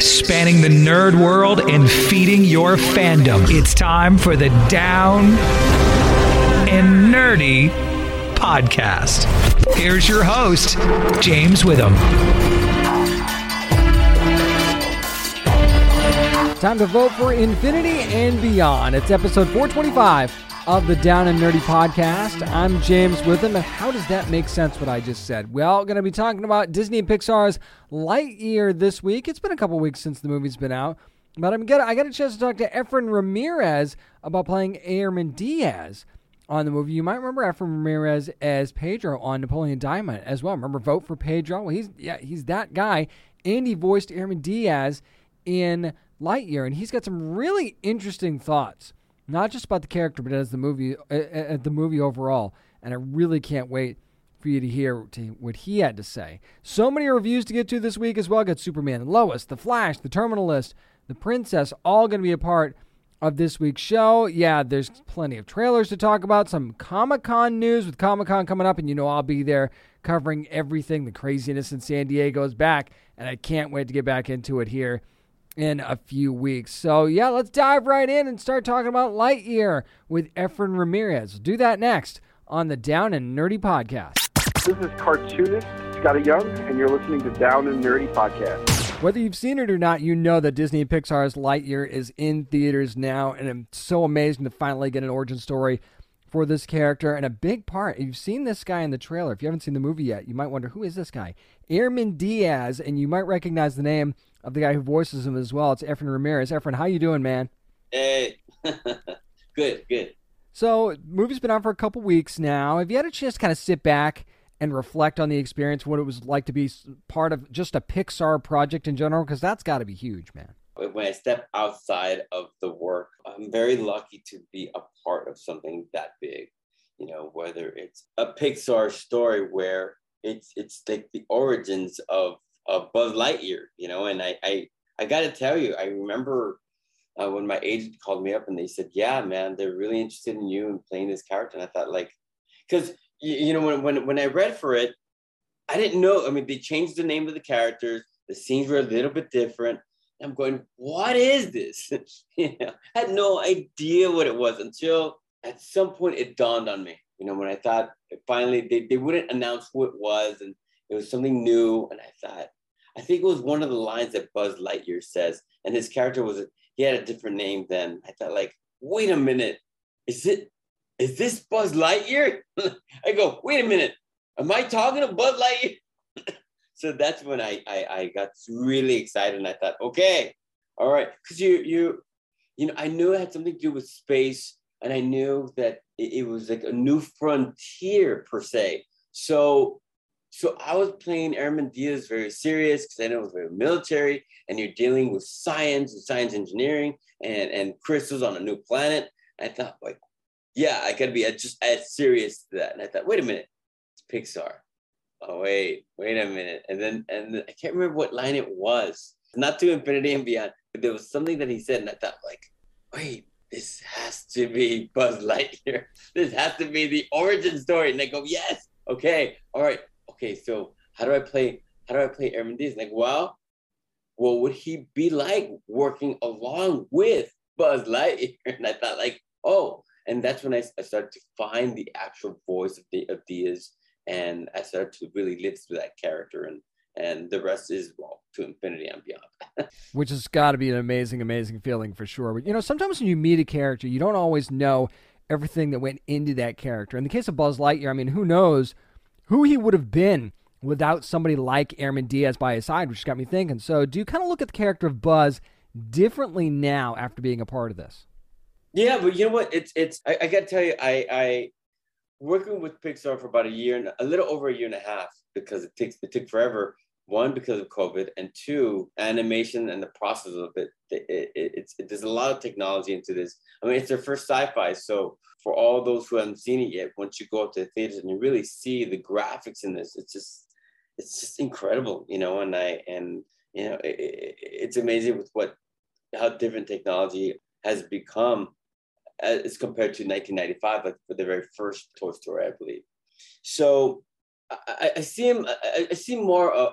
Spanning the nerd world and feeding your fandom. It's time for the Down and Nerdy podcast. Here's your host, James Witham. Time to vote for Infinity and Beyond. It's episode 425 of the Down and Nerdy podcast. I'm James Witham, and how does that make sense what I just said? Well, going to be talking about Disney and Pixar's Lightyear this week. It's been a couple weeks since the movie's been out, but I'm get I got a chance to talk to Efren Ramirez about playing Airman Diaz on the movie. You might remember Efren Ramirez as Pedro on Napoleon Dynamite as well. Remember Vote for Pedro? Well, he's yeah, he's that guy. And he voiced Airman Diaz in Lightyear, and he's got some really interesting thoughts not just about the character, but as the movie, uh, the movie overall. And I really can't wait for you to hear what he had to say. So many reviews to get to this week as well. Got Superman, Lois, The Flash, The Terminal List, The Princess, all going to be a part of this week's show. Yeah, there's plenty of trailers to talk about, some Comic Con news with Comic Con coming up, and you know I'll be there covering everything. The craziness in San Diego is back, and I can't wait to get back into it here in a few weeks. So, yeah, let's dive right in and start talking about Lightyear with Efren Ramirez. We'll do that next on the Down and Nerdy podcast. This is cartoonist Skottie Young, and you're listening to Down and Nerdy podcast. Whether you've seen it or not, you know that Disney and Pixar's Lightyear is in theaters now, and it's so amazing to finally get an origin story for this character. And a big part, if you've seen this guy in the trailer. If you haven't seen the movie yet, you might wonder who is this guy? Airman Diaz, and you might recognize the name of the guy who voices him as well. It's Efren Ramirez. Efren, how you doing, man? Hey, good, good. So, movie's been on for a couple weeks now. Have you had a chance to kind of sit back and reflect on the experience, what it was like to be part of just a Pixar project in general? Because that's got to be huge, man. When I step outside of the work, I'm very lucky to be a part of something that big. You know, whether it's a Pixar story where it's it's like the origins of of Buzz Lightyear, you know. And I I, I got to tell you, I remember uh, when my agent called me up and they said, "Yeah, man, they're really interested in you and playing this character." And I thought, like, because you, you know, when when when I read for it, I didn't know. I mean, they changed the name of the characters. The scenes were a little bit different. I'm going, what is this? you know, I had no idea what it was until at some point it dawned on me. You know, when I thought finally they, they wouldn't announce who it was and it was something new, and I thought, I think it was one of the lines that Buzz Lightyear says, and his character was he had a different name then. I thought, like, wait a minute, is it is this Buzz Lightyear? I go, wait a minute, am I talking to Buzz Lightyear? so that's when I, I I got really excited, and I thought, okay, all right, because you you you know I knew it had something to do with space, and I knew that it, it was like a new frontier per se. So so I was playing Airman Diaz very serious because I know it was very military and you're dealing with science and science engineering and, and crystals on a new planet. I thought like, yeah, I gotta be just as serious to that. And I thought, wait a minute, it's Pixar. Oh wait, wait a minute. And then and I can't remember what line it was. Not to infinity and beyond, but there was something that he said, and I thought like, wait, this has to be Buzz Lightyear. This has to be the origin story. And I go, yes, okay, all right okay, so how do I play? How do I play Airman Diaz? Like, well, what would he be like working along with Buzz Lightyear? And I thought, like, oh, and that's when I, I started to find the actual voice of, the, of Diaz, and I started to really live through that character, and and the rest is well to infinity and beyond. Which has got to be an amazing, amazing feeling for sure. But you know, sometimes when you meet a character, you don't always know everything that went into that character. In the case of Buzz Lightyear, I mean, who knows who he would have been without somebody like Airman Diaz by his side, which got me thinking. So, do you kind of look at the character of Buzz differently now after being a part of this? Yeah, but you know what? It's it's. I, I got to tell you, I I working with Pixar for about a year and a little over a year and a half because it takes it took forever. One because of COVID, and two, animation and the process of it. it, it it's it, there's a lot of technology into this. I mean, it's their first sci-fi, so for all those who haven't seen it yet, once you go up to the theaters and you really see the graphics in this, it's just it's just incredible, you know. And I and you know it, it's amazing with what how different technology has become uh, as compared to 1995, like for the very first Toy Story, I believe. So I, I see him. I, I see more of,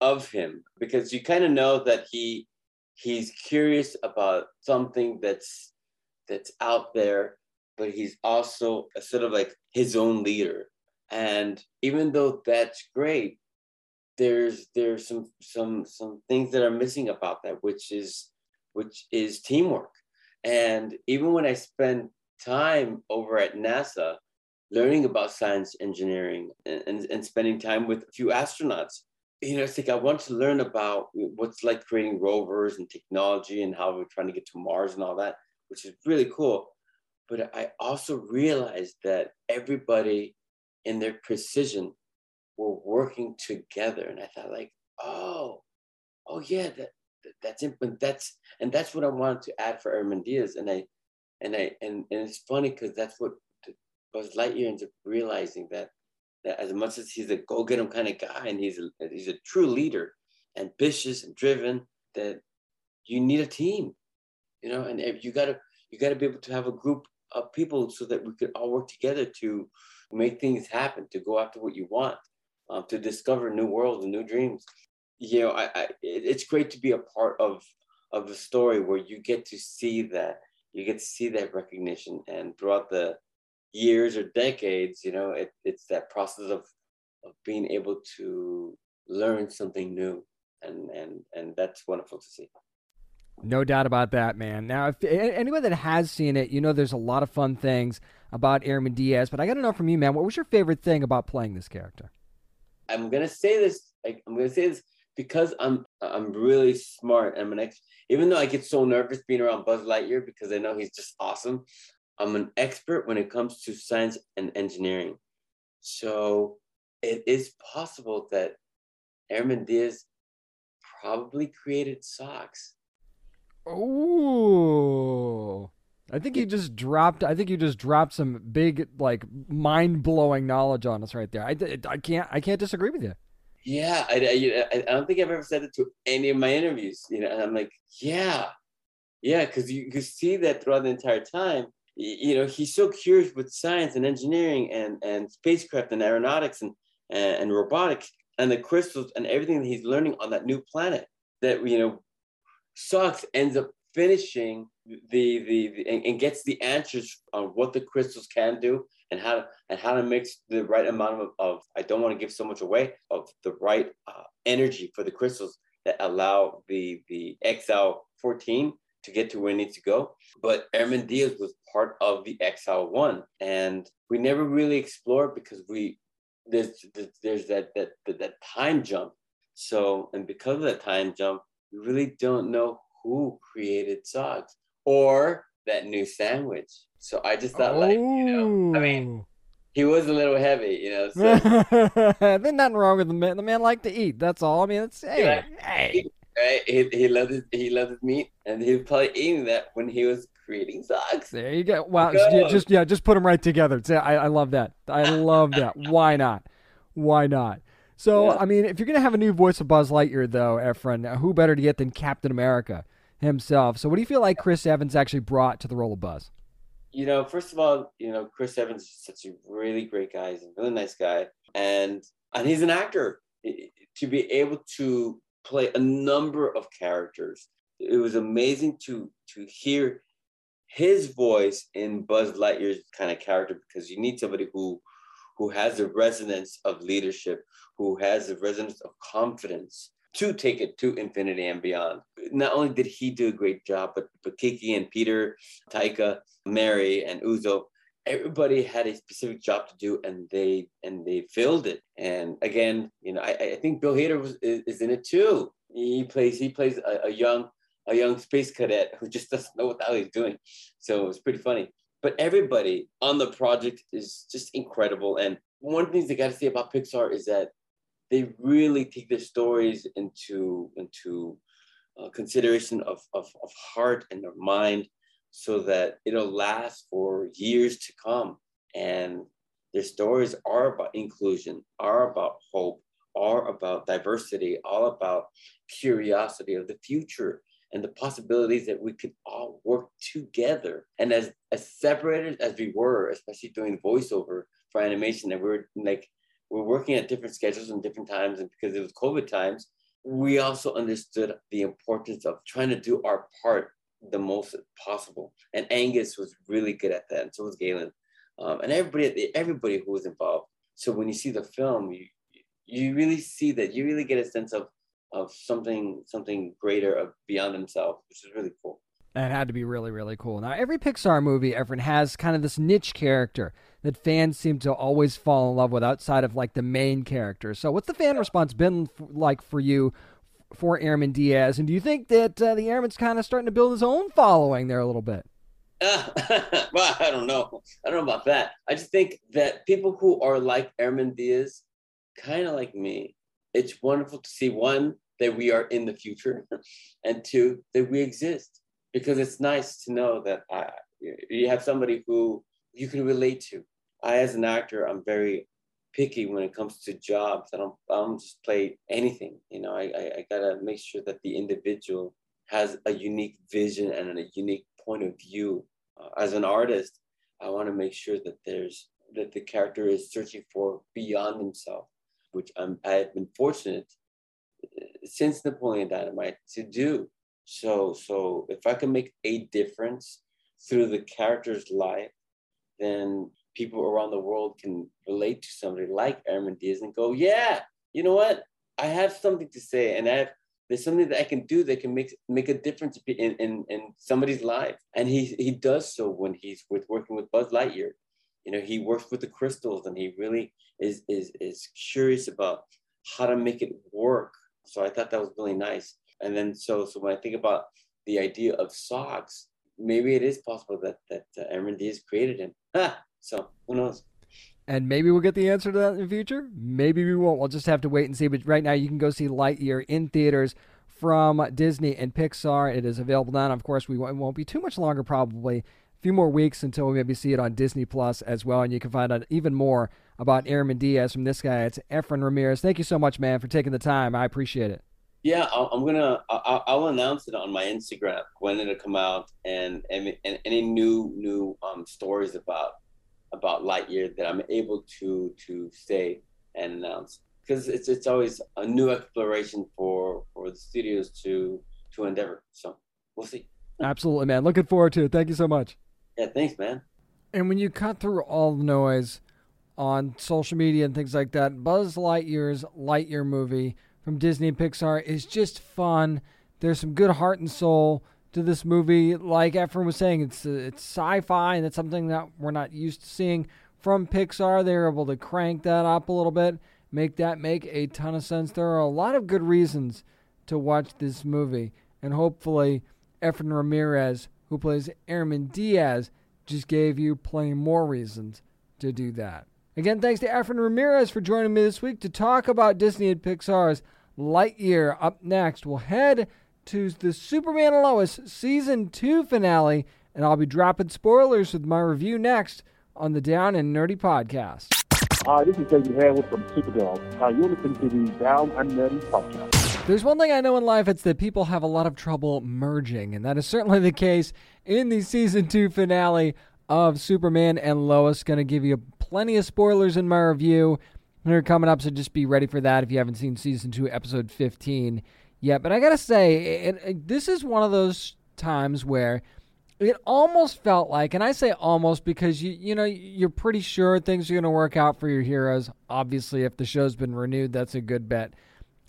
of him because you kind of know that he he's curious about something that's that's out there, but he's also a sort of like his own leader. And even though that's great, there's there's some some some things that are missing about that, which is which is teamwork. And even when I spend time over at NASA, learning about science engineering and, and, and, spending time with a few astronauts. You know it's like i want to learn about what's like creating rovers and technology and how we're trying to get to mars and all that which is really cool. But i also realized that everybody in their precision were working together. And i thought like oh oh yeah that, that that's that's and that's what i wanted to add for Airman Diaz and i and i and, and it's funny because that's what Buzz Lightyear ends up realizing that that as much as he's a go get him kind of guy and he's a, he's a true leader, ambitious and driven, that you need a team, you know, and you gotta you gotta be able to have a group of people so that we could all work together to make things happen, to go after what you want, um, to discover new worlds and new dreams. You know, I, I it's great to be a part of of the story where you get to see that you get to see that recognition and throughout the years or decades, you know, it, it's that process of, of being able to learn something new. And, and, and that's wonderful to see. No doubt about that, man. Now, if anyone that has seen it, you know there's a lot of fun things about Airman Diaz, but I got to know from you, man, what was your favorite thing about playing this character? I'm gonna say this. I'm gonna say this because I'm I'm really smart. I'm an ex. Even though I get so nervous being around Buzz Lightyear because I know he's just awesome, I'm an expert when it comes to science and engineering. So it is possible that Airman Diaz probably created Sox. Oh, I think you just dropped. I think you just dropped some big, like, mind-blowing knowledge on us right there. I, I can't. I can't disagree with you. Yeah, I, I, I don't think I've ever said it to any of my interviews. You know, and I'm like, yeah, yeah, because you, you see that throughout the entire time you know he's so curious with science and engineering and and spacecraft and aeronautics and and, and robotics and the crystals and everything that he's learning on that new planet that you know Sox ends up finishing the the, the and, and, gets the answers on what the crystals can do and how to, and how to mix the right amount of, of I don't want to give so much away of the right uh, energy for the crystals that allow the the XL 14 to get to where it needs to go. But Airman Diaz was part of the XL one, and we never really explored because we there's there's that that that, that time jump. So and because of that time jump, we really don't know who created Sox or that new sandwich. So I just thought, oh. like, you know, I mean, he was a little heavy, you know. So. There's nothing wrong with the man. The man liked to eat. That's all. I mean, it's hey, yeah. hey right? He, he loved his, he loved his meat, and he was probably eating that when he was creating Sox. There you go. Wow, go. just yeah, just put them right together. I, I love that. I love that. Why not? Why not? So yeah. I mean, if you're gonna have a new voice of Buzz Lightyear, though, Efren, who better to get than Captain America himself? So what do you feel like Chris Evans actually brought to the role of Buzz? You know, first of all, you know, Chris Evans is such a really great guy. He's a really nice guy, and and he's an actor. To be able to play a number of characters. It was amazing to to hear his voice in Buzz Lightyear's kind of character because you need somebody who who has the resonance of leadership, who has the resonance of confidence to take it to infinity and beyond. Not only did he do a great job, but, but Keke and Peter, Taika, Mary, and Uzo, everybody had a specific job to do and they and they filled it. And again you know i, I think bill hader was is, is in it too. He plays he plays a, a, young a young space cadet who just doesn't know what the hell he's doing. So it was pretty funny. But everybody on the project is just incredible. And one of the things they got to say about pixar is that they really take their stories into into uh, consideration of, of of heart and their mind, so that it'll last for years to come. And their stories are about inclusion, are about hope, are about diversity, all about curiosity of the future and the possibilities that we could all work together. And as, as separated as we were, especially doing voiceover for animation, and we're like, we're working at different schedules and different times, and because it was COVID times, we also understood the importance of trying to do our part the most possible. And Angus was really good at that, and so was Galyn, um, and everybody, everybody who was involved. So when you see the film, you you really see that you really get a sense of of something something greater of beyond himself, which is really cool. That had to be really, really cool. Now, every Pixar movie, everyone has kind of this niche character that fans seem to always fall in love with outside of like the main character. So, what's the fan response been like for you for Airman Diaz? And do you think that uh, the Airman's kind of starting to build his own following there a little bit? Uh, well, I don't know. I don't know about that. I just think that people who are like Airman Diaz, kind of like me, it's wonderful to see one, that we are in the future, and two, that we exist. Because it's nice to know that uh, you have somebody who you can relate to. I, as an actor, I'm very picky when it comes to jobs. I don't, I don't just play anything. You know, I, I, I gotta make sure that the individual has a unique vision and a unique point of view. Uh, as an artist, I want to make sure that there's that the character is searching for beyond himself, which I'm, I've been fortunate since Napoleon Dynamite to do. So, so if I can make a difference through the character's life, then people around the world can relate to somebody like Airman Diaz and go, yeah, you know what? I have something to say, and I have there's something that I can do that can make make a difference in, in, in somebody's life. And he he does so when he's with working with Buzz Lightyear. You know, he works with the crystals and he really is is is curious about how to make it work so I thought that was really nice. And then so so when I think about the idea of Sox, maybe it is possible that that uh, Airman Diaz created him. So who knows? And maybe we'll get the answer to that in the future. Maybe we won't. We'll just have to wait and see. But right now, you can go see Lightyear in theaters from Disney and Pixar. It is available now. And of course, we won't, won't be too much longer, probably a few more weeks until we maybe see it on Disney Plus as well. And you can find out even more about Airman Diaz from this guy. It's Efren Ramirez. Thank you so much, man, for taking the time. I appreciate it. Yeah, I'm gonna. I'll, I'll announce it on my Instagram when it'll come out, and and, and any new new um, stories about about Lightyear that I'm able to to say and announce because it's it's always a new exploration for for the studios to to endeavor. So we'll see. Absolutely, man. Looking forward to it. Thank you so much. Yeah, thanks, man. And when you cut through all the noise on social media and things like that. Buzz Lightyear's Lightyear movie from Disney and Pixar is just fun. There's some good heart and soul to this movie. Like Efren was saying, it's uh, it's sci-fi, and it's something that we're not used to seeing from Pixar. They're able to crank that up a little bit, make that make a ton of sense. There are a lot of good reasons to watch this movie, and hopefully, Efren Ramirez, who plays Airman Diaz, just gave you plenty more reasons to do that. Again, thanks to Efren Ramirez for joining me this week to talk about Disney and Pixar's Lightyear. Up next, we'll head to the Superman and Lois Season 2 finale, and I'll be dropping spoilers with my review next on the Down and Nerdy podcast. Hi, this is David Harewood from Supergirl. Uh, you're listening to the Down and Nerdy podcast. There's one thing I know in life, it's that people have a lot of trouble merging, and that is certainly the case in the Season 2 finale of Superman and Lois. Going to give you plenty of spoilers in my review. They're coming up, so just be ready for that if you haven't seen season two, episode 15 yet. But I gotta say, it, it, this is one of those times where it almost felt like, and I say almost because you you know you're pretty sure things are gonna work out for your heroes. Obviously, if the show's been renewed, that's a good bet.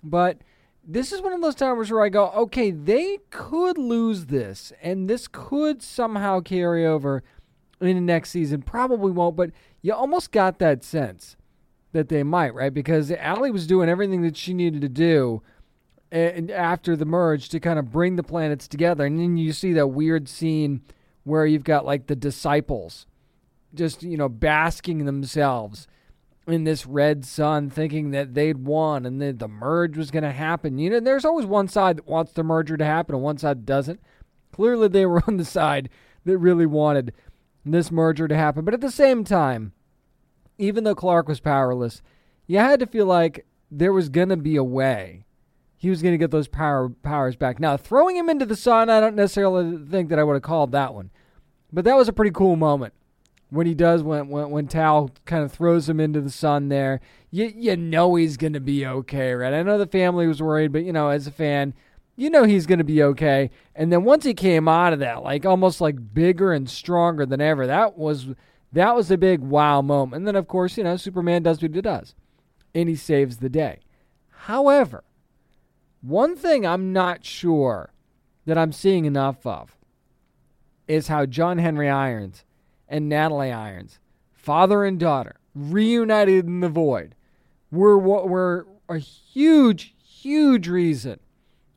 But this is one of those times where I go, okay, they could lose this, and this could somehow carry over in the next season. Probably won't, but you almost got that sense that they might, right? Because Allie was doing everything that she needed to do after the merge to kind of bring the planets together. And then you see that weird scene where you've got like the disciples just, you know, basking themselves in this red sun thinking that they'd won and that the merge was going to happen. You know, there's always one side that wants the merger to happen and one side that doesn't. Clearly, they were on the side that really wanted this merger to happen. But at the same time, even though Clark was powerless, you had to feel like there was going to be a way he was going to get those power powers back. Now, throwing him into the sun, I don't necessarily think that I would have called that one. But that was a pretty cool moment when he does when when, when Tal kind of throws him into the sun there. You you know he's going to be okay, right? I know the family was worried, but you know as a fan, you know he's going to be okay. And then once he came out of that, like almost like bigger and stronger than ever, that was that was a big wow moment. And then of course, you know, Superman does what he does. And he saves the day. However, one thing I'm not sure that I'm seeing enough of is how John Henry Irons and Natalie Irons, father and daughter, reunited in the void, were were a huge, huge reason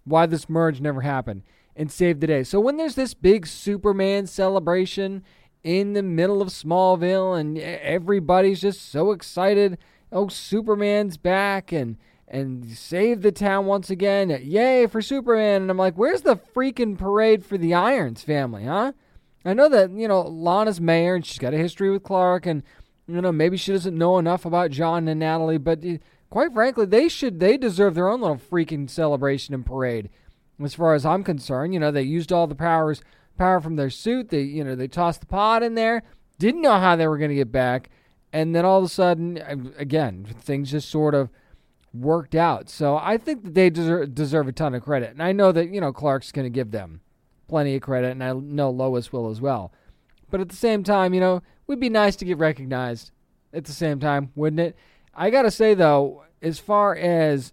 why this merge never happened and saved the day. So when there's this big Superman celebration in the middle of Smallville and everybody's just so excited, oh Superman's back and and saved the town once again. Yay for Superman. And I'm like, where's the freaking parade for the Irons family, huh? I know that, you know, Lana's mayor and she's got a history with Clark and, you know, maybe she doesn't know enough about John and Natalie, but uh, quite frankly, they should, they deserve their own little freaking celebration and parade. As far as I'm concerned, you know, they used all the powers, power from their suit. They, you know, they tossed the pod in there, didn't know how they were going to get back. And then all of a sudden, again, things just sort of, worked out. So I think that they deserve, deserve a ton of credit. And I know that, you know, Clark's going to give them plenty of credit, and I know Lois will as well. But at the same time, you know, it would be nice to get recognized at the same time, wouldn't it? I got to say, though, as far as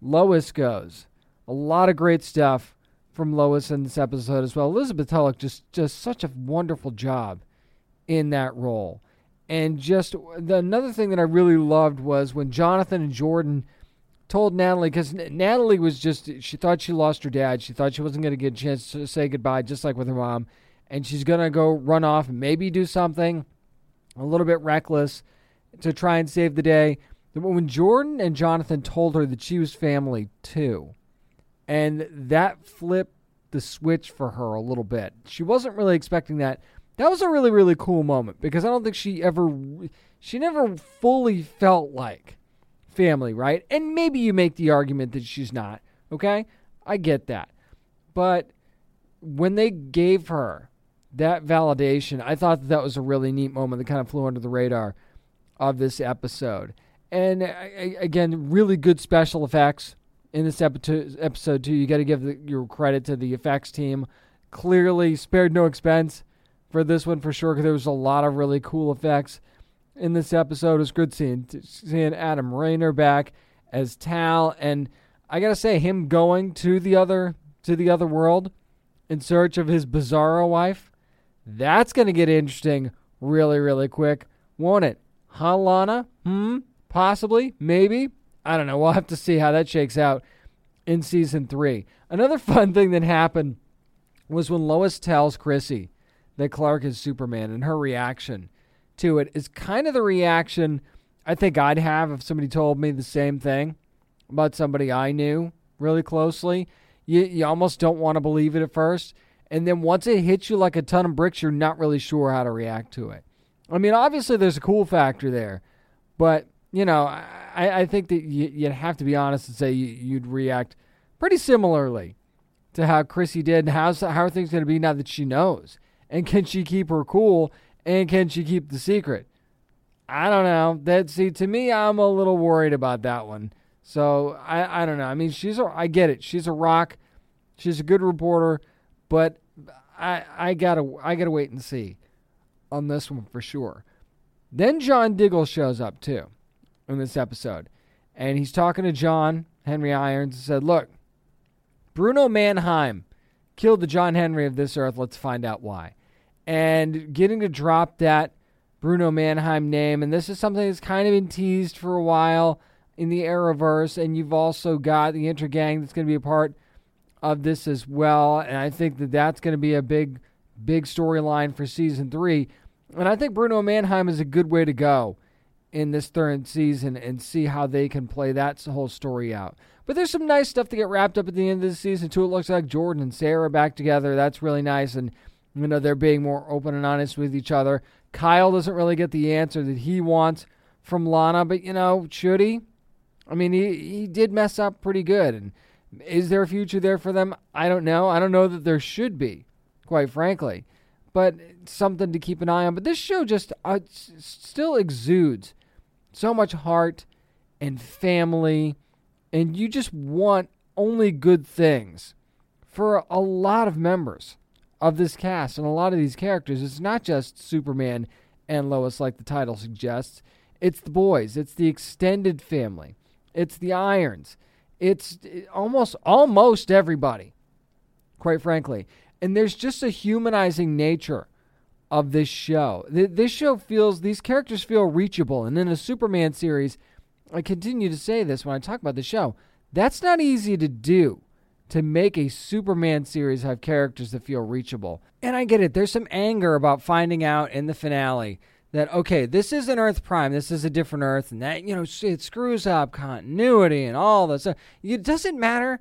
Lois goes, a lot of great stuff from Lois in this episode as well. Elizabeth Tulloch just just such a wonderful job in that role. And just the, another thing that I really loved was when Jonathan and Jordan told Natalie, because Natalie was just, she thought she lost her dad. She thought she wasn't going to get a chance to say goodbye, just like with her mom. And she's going to go run off and maybe do something a little bit reckless to try and save the day. But when Jordan and Jonathan told her that she was family too, and that flipped the switch for her a little bit. She wasn't really expecting that that was a really really cool moment because I don't think she ever she never fully felt like family, right? And maybe you make the argument that she's not, okay? I get that. But when they gave her that validation, I thought that, that was a really neat moment that kind of flew under the radar of this episode. And uh, again, really good special effects in this episode too. You got to give the, your credit to the effects team. Clearly spared no expense for this one for sure because there was a lot of really cool effects in this episode. It was good seeing seeing Adam Rayner back as Tal, and I gotta say, him going to the other to the other world in search of his Bizarro wife. That's gonna get interesting really, really quick, won't it? Huh, Lana? Hmm? Possibly? Maybe? I don't know. We'll have to see how that shakes out in season three. Another fun thing that happened was when Lois tells Chrissy that Clark is Superman, and her reaction to it is kind of the reaction I think I'd have if somebody told me the same thing about somebody I knew really closely. You, you almost don't want to believe it at first. And then once it hits you like a ton of bricks, you're not really sure how to react to it. I mean, obviously, there's a cool factor there. But, you know, I, I think that you, you'd have to be honest and say you, would react pretty similarly to how Chrissy did. And how's, how are things going to be now that she knows? And can she keep her cool? And can she keep the secret? I don't know. That see to me, I'm a little worried about that one. So I I don't know. I mean, she's a I get it. She's a rock. She's a good reporter, but I I gotta I gotta wait and see on this one for sure. Then John Diggle shows up too in this episode, and he's talking to John Henry Irons and said, "Look, Bruno Mannheim killed the John Henry of this earth. Let's find out why." And getting to drop that Bruno Mannheim name. And this is something that's kind of been teased for a while in the Arrowverse. And you've also got the Intergang that's going to be a part of this as well. And I think that that's going to be a big, big storyline for season three. And I think Bruno Mannheim is a good way to go in this third season and see how they can play that whole story out. But there's some nice stuff to get wrapped up at the end of the season too. It looks like Jordan and Sarah back together. That's really nice, and you know they're being more open and honest with each other. Kyle doesn't really get the answer that he wants from Lana, but you know, should he? I mean, he he did mess up pretty good, and is there a future there for them? I don't know. I don't know that there should be, quite frankly, but something to keep an eye on. But this show just uh, still exudes so much heart and family, and you just want only good things for a lot of members of this cast and a lot of these characters. It's not just Superman and Lois, like the title suggests. It's the boys. It's the extended family. It's the Irons. It's almost almost everybody, quite frankly. And there's just a humanizing nature of this show. This show feels these characters feel reachable, and in a Superman series, I continue to say this when I talk about the show. That's not easy to do to make a Superman series have characters that feel reachable. And I get it. There's some anger about finding out in the finale that okay, this isn't Earth Prime, this is a different Earth, and that you know it screws up continuity and all this. It doesn't matter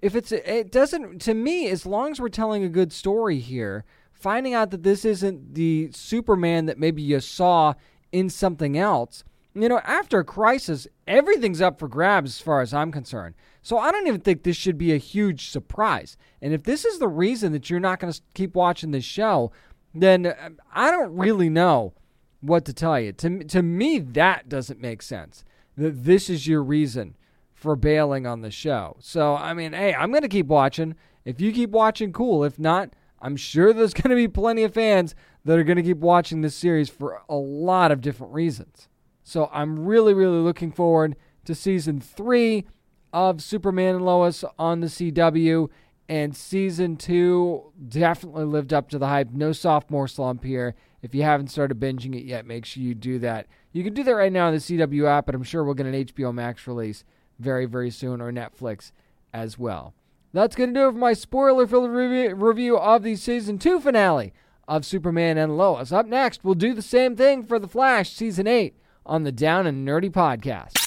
if it's it doesn't to me as long as we're telling a good story here. Finding out that this isn't the Superman that maybe you saw in something else, you know, after Crisis, everything's up for grabs as far as I'm concerned. So I don't even think this should be a huge surprise. And if this is the reason that you're not going to keep watching this show, then uh, I don't really know what to tell you. To, to me, that doesn't make sense. That this is your reason for bailing on the show. So, I mean, hey, I'm going to keep watching. If you keep watching, cool. If not, I'm sure there's going to be plenty of fans that are going to keep watching this series for a lot of different reasons. So, I'm really, really looking forward to season three of Superman and Lois on the CW. And season two definitely lived up to the hype. No sophomore slump here. If you haven't started binging it yet, make sure you do that. You can do that right now on the CW app, but I'm sure we'll get an HBO Max release very, very soon, or Netflix as well. That's going to do it for my spoiler filled review of the season two finale of Superman and Lois. Up next, we'll do the same thing for The Flash season 8 on the Down and Nerdy podcast.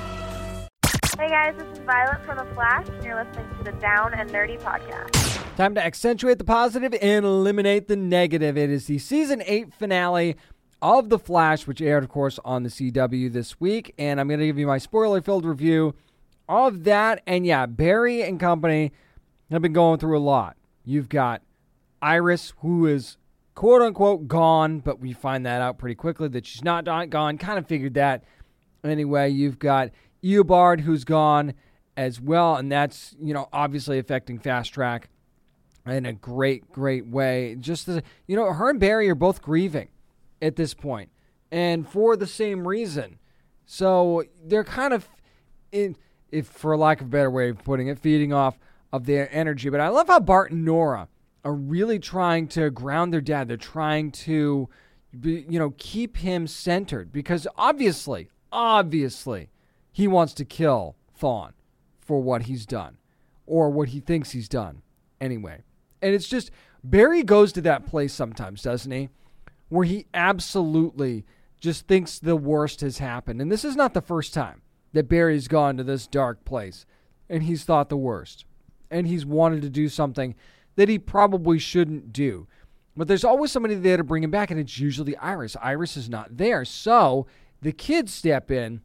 Hey guys, this is Violet from The Flash, and you're listening to the Down and Nerdy podcast. Time to accentuate the positive and eliminate the negative. It is the season 8 finale of The Flash, which aired, of course, on the CW this week. And I'm going to give you my spoiler filled review of that. And yeah, Barry and company have been going through a lot. You've got Iris, who is quote unquote gone, but we find that out pretty quickly that she's not gone. Kind of figured that anyway. You've got Eobard, who's gone as well, and that's you know obviously affecting Fast Track in a great, great way. Just as, you know, her and Barry are both grieving at this point, and for the same reason. So they're kind of, in, if for lack of a better way of putting it, feeding off of their energy. But I love how Bart and Nora are really trying to ground their dad. They're trying to, be, you know, keep him centered because obviously, obviously he wants to kill Thawne for what he's done or what he thinks he's done anyway. And it's just Barry goes to that place sometimes, doesn't he? Where he absolutely just thinks the worst has happened. And this is not the first time that Barry's gone to this dark place and he's thought the worst. And he's wanted to do something that he probably shouldn't do. But there's always somebody there to bring him back, and it's usually Iris. Iris is not there. So the kids step in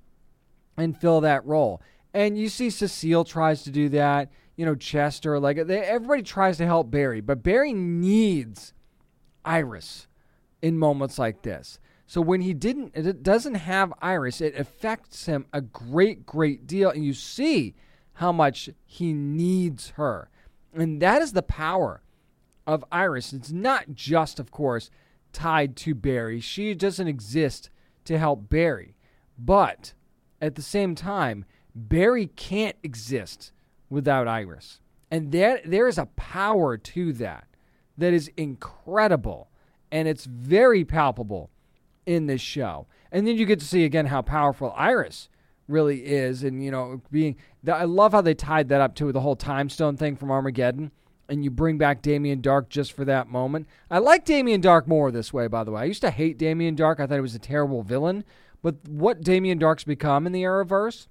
and fill that role. And you see Cecile tries to do that. You know, Chester, like they, everybody tries to help Barry, but Barry needs Iris in moments like this. So when he didn't, it doesn't have Iris, it affects him a great, great deal. And you see how much he needs her. And that is the power of Iris. It's not just, of course, tied to Barry. She doesn't exist to help Barry. But at the same time, Barry can't exist without Iris. And there, there is a power to that that is incredible. And it's very palpable in this show. And then you get to see again how powerful Iris really is. And, you know, being, I love how they tied that up to the whole time stone thing from Armageddon. And you bring back Damien Darhk just for that moment. I like Damien Darhk more this way, by the way. I used to hate Damien Darhk. I thought he was a terrible villain. But what Damien Darhk's become in the Arrowverse,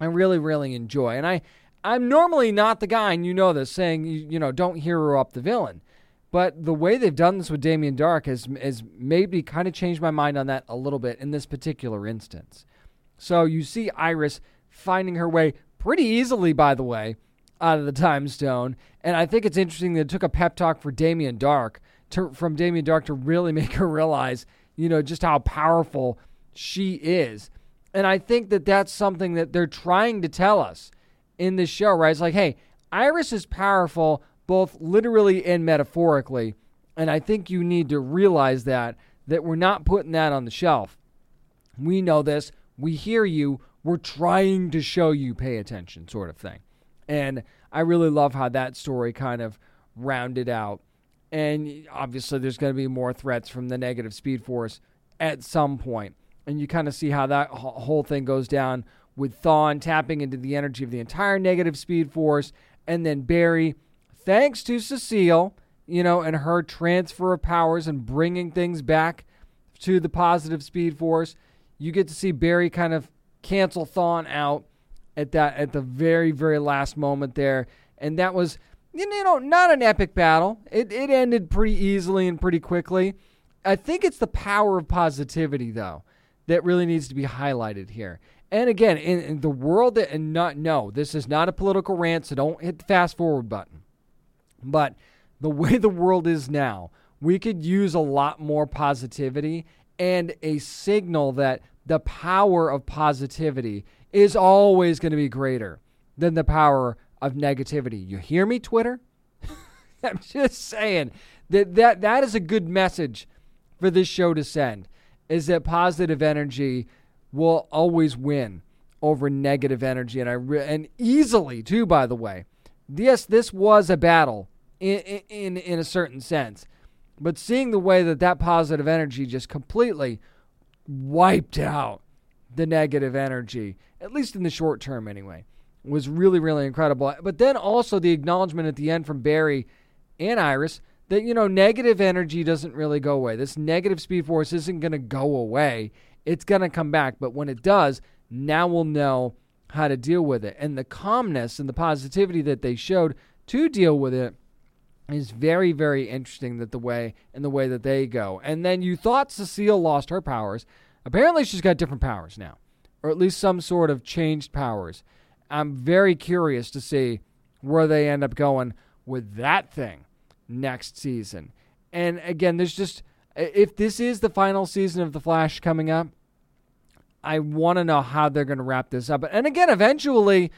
I really, really enjoy. And I, I'm normally not the guy, and you know this, saying, you, you know, don't hero up the villain. But the way they've done this with Damien Darhk has, has made me kind of change my mind on that a little bit in this particular instance. So you see Iris finding her way pretty easily, by the way, out of the time stone. And I think it's interesting that it took a pep talk for Damien Darhk to, from Damien Darhk to really make her realize, you know, just how powerful she is. And I think that that's something that they're trying to tell us in this show, right? It's like, hey, Iris is powerful both literally and metaphorically. And I think you need to realize that that we're not putting that on the shelf. We know this. We hear you. We're trying to show you pay attention sort of thing. And I really love how that story kind of rounded out. And obviously there's going to be more threats from the negative speed force at some point. And you kind of see how that whole thing goes down with Thawne tapping into the energy of the entire negative speed force and then Barry thanks to Cecile, you know, and her transfer of powers and bringing things back to the positive Speed Force, you get to see Barry kind of cancel Thawne out at that at the very very last moment there, and that was you know not an epic battle. It it ended pretty easily and pretty quickly. I think it's the power of positivity though that really needs to be highlighted here. And again, in, in the world that and not no, this is not a political rant, so don't hit the fast forward button. But the way the world is now, we could use a lot more positivity and a signal that the power of positivity is always going to be greater than the power of negativity. You hear me, Twitter? I'm just saying that, that that is a good message for this show to send is that positive energy will always win over negative energy and I re- and easily too by the way. Yes, this was a battle in, in, in a certain sense. But seeing the way that that positive energy just completely wiped out the negative energy, at least in the short term anyway, was really, really incredible. But then also the acknowledgement at the end from Barry and Iris that, you know, negative energy doesn't really go away. This negative speed force isn't going to go away. It's going to come back. But when it does, now we'll know how to deal with it. And the calmness and the positivity that they showed to deal with it is very, very interesting that the way and the way that they go. And then you thought Cecile lost her powers. Apparently, she's got different powers now, or at least some sort of changed powers. I'm very curious to see where they end up going with that thing next season. And again, there's just if this is the final season of The Flash coming up, I want to know how they're going to wrap this up. And again, eventually,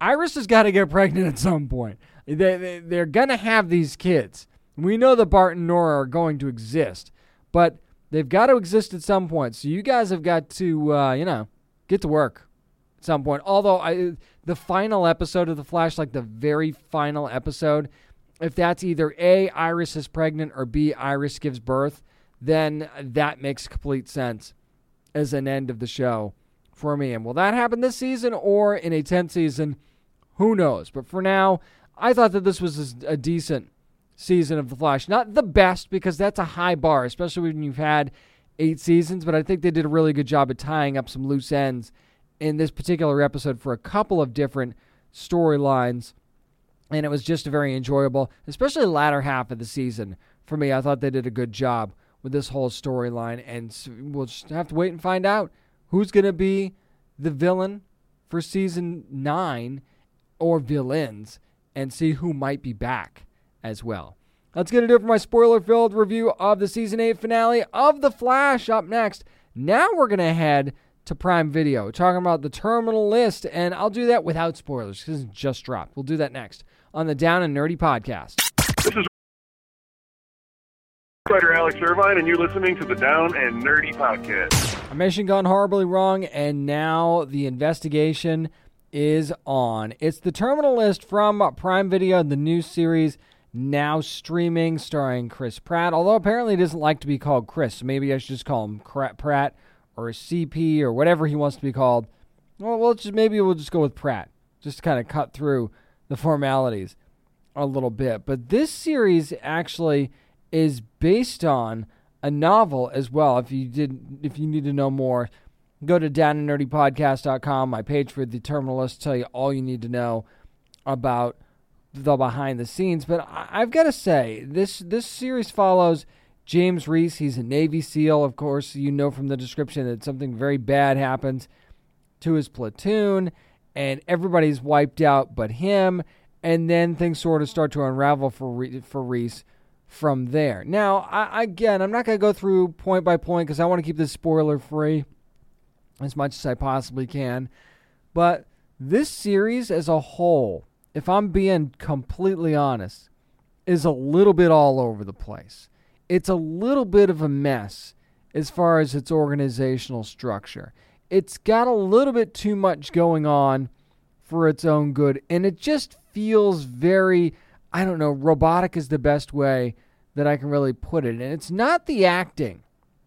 Iris has got to get pregnant at some point. They, they, are going to have these kids. We know that Bart and Nora are going to exist, but they've got to exist at some point. So you guys have got to, uh, you know, get to work at some point. Although I, the final episode of The Flash, like the very final episode, if that's either A, Iris is pregnant, or B, Iris gives birth, then that makes complete sense as an end of the show for me. And will that happen this season or in a 10th season? Who knows? But for now, I thought that this was a decent season of The Flash. Not the best, because that's a high bar, especially when you've had eight seasons, but I think they did a really good job at tying up some loose ends in this particular episode for a couple of different storylines. And it was just very enjoyable, especially the latter half of the season. For me, I thought they did a good job with this whole storyline, and we'll just have to wait and find out who's going to be the villain for season nine or villains and see who might be back as well. That's going to do it for my spoiler filled review of the season 8 finale of The Flash. Up next, now we're going to head to Prime Video, talking about the terminal list, and I'll do that without spoilers because it just dropped. We'll do that next on the Down and Nerdy podcast. This is writer Alex Irvine, and you're listening to the Down and Nerdy podcast. A mission gone horribly wrong, and now the investigation is on. It's the terminal list from Prime Video, the new series now streaming, starring Chris Pratt. Although apparently he doesn't like to be called Chris, so maybe I should just call him Pratt or CP or whatever he wants to be called. Well, we'll just maybe we'll just go with Pratt, just to kind of cut through the formalities a little bit. But this series actually is based on a novel as well. If you did, if you need to know more, go to downandnerdypodcast.com, my page for the terminal list, tell you all you need to know about the behind the scenes. But I've got to say, this this series follows James Reese. He's a Navy SEAL, of course. You know from the description that something very bad happens to his platoon, and everybody's wiped out but him. And then things sort of start to unravel for for Reese from there. Now, I, again, I'm not going to go through point by point because I want to keep this spoiler free as much as I possibly can. But this series as a whole, if I'm being completely honest, is a little bit all over the place. It's a little bit of a mess as far as its organizational structure. It's got a little bit too much going on for its own good, and it just feels very, I don't know, robotic is the best way that I can really put it. And it's not the acting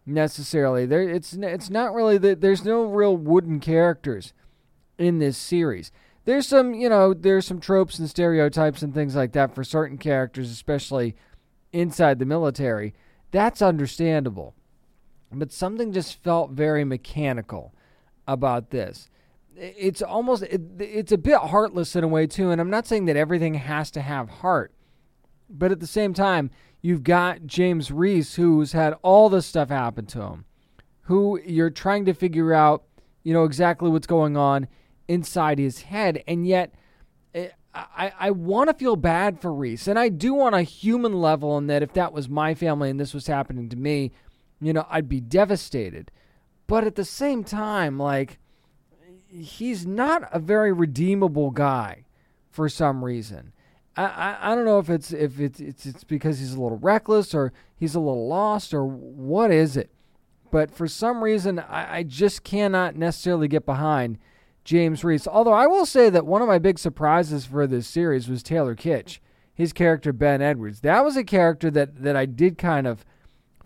necessarily. There, it's it's not really that. There's no real wooden characters in this series. There's some, you know, there's some tropes and stereotypes and things like that for certain characters, especially inside the military. That's understandable. But something just felt very mechanical about this. It's almost it, it's a bit heartless in a way too, and I'm not saying that everything has to have heart. But at the same time, You've got James Reese, who's had all this stuff happen to him, who you're trying to figure out, you know, exactly what's going on inside his head. And yet, eh, I, I want to feel bad for Reese. And I do on a human level, in that if that was my family and this was happening to me, you know, I'd be devastated. But at the same time, like, he's not a very redeemable guy for some reason. I, I, I don't know if it's if it's, it's it's because he's a little reckless or he's a little lost or what is it, but for some reason I, I just cannot necessarily get behind James Reese. Although I will say that one of my big surprises for this series was Taylor Kitsch, his character Ben Edwards. That was a character that that I did kind of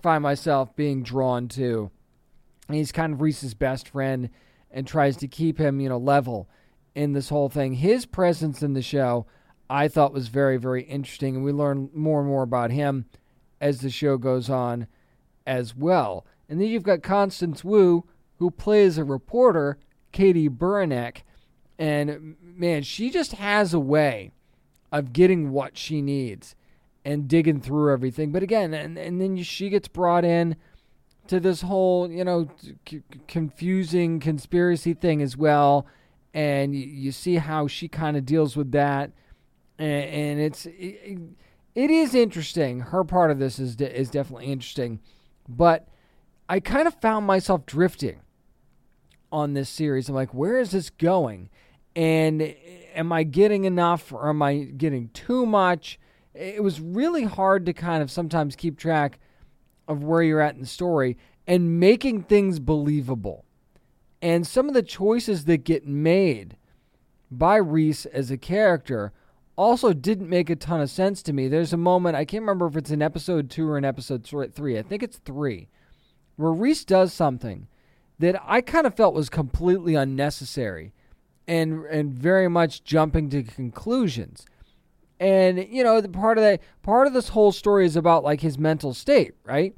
find myself being drawn to. He's kind of Reese's best friend and tries to keep him you know level in this whole thing. His presence in the show I thought was very, very interesting. And we learn more and more about him as the show goes on as well. And then you've got Constance Wu, who plays a reporter, Katie Buranek. And man, she just has a way of getting what she needs and digging through everything. But again, and, and then she gets brought in to this whole, you know, c- confusing conspiracy thing as well. And you, you see how she kind of deals with that and, and it's it, it is interesting. Her part of this is de- is definitely interesting, but I kind of found myself drifting on this series. I'm like, where is this going? And eh, am I getting enough or am I getting too much? It was really hard to kind of sometimes keep track of where you're at in the story and making things believable. And some of the choices that get made by Reese as a character also didn't make a ton of sense to me. There's a moment, I can't remember if it's in episode two or in episode three. I think it's three, where Reese does something that I kind of felt was completely unnecessary and and very much jumping to conclusions. And you know, the part of that part of this whole story is about like his mental state, right?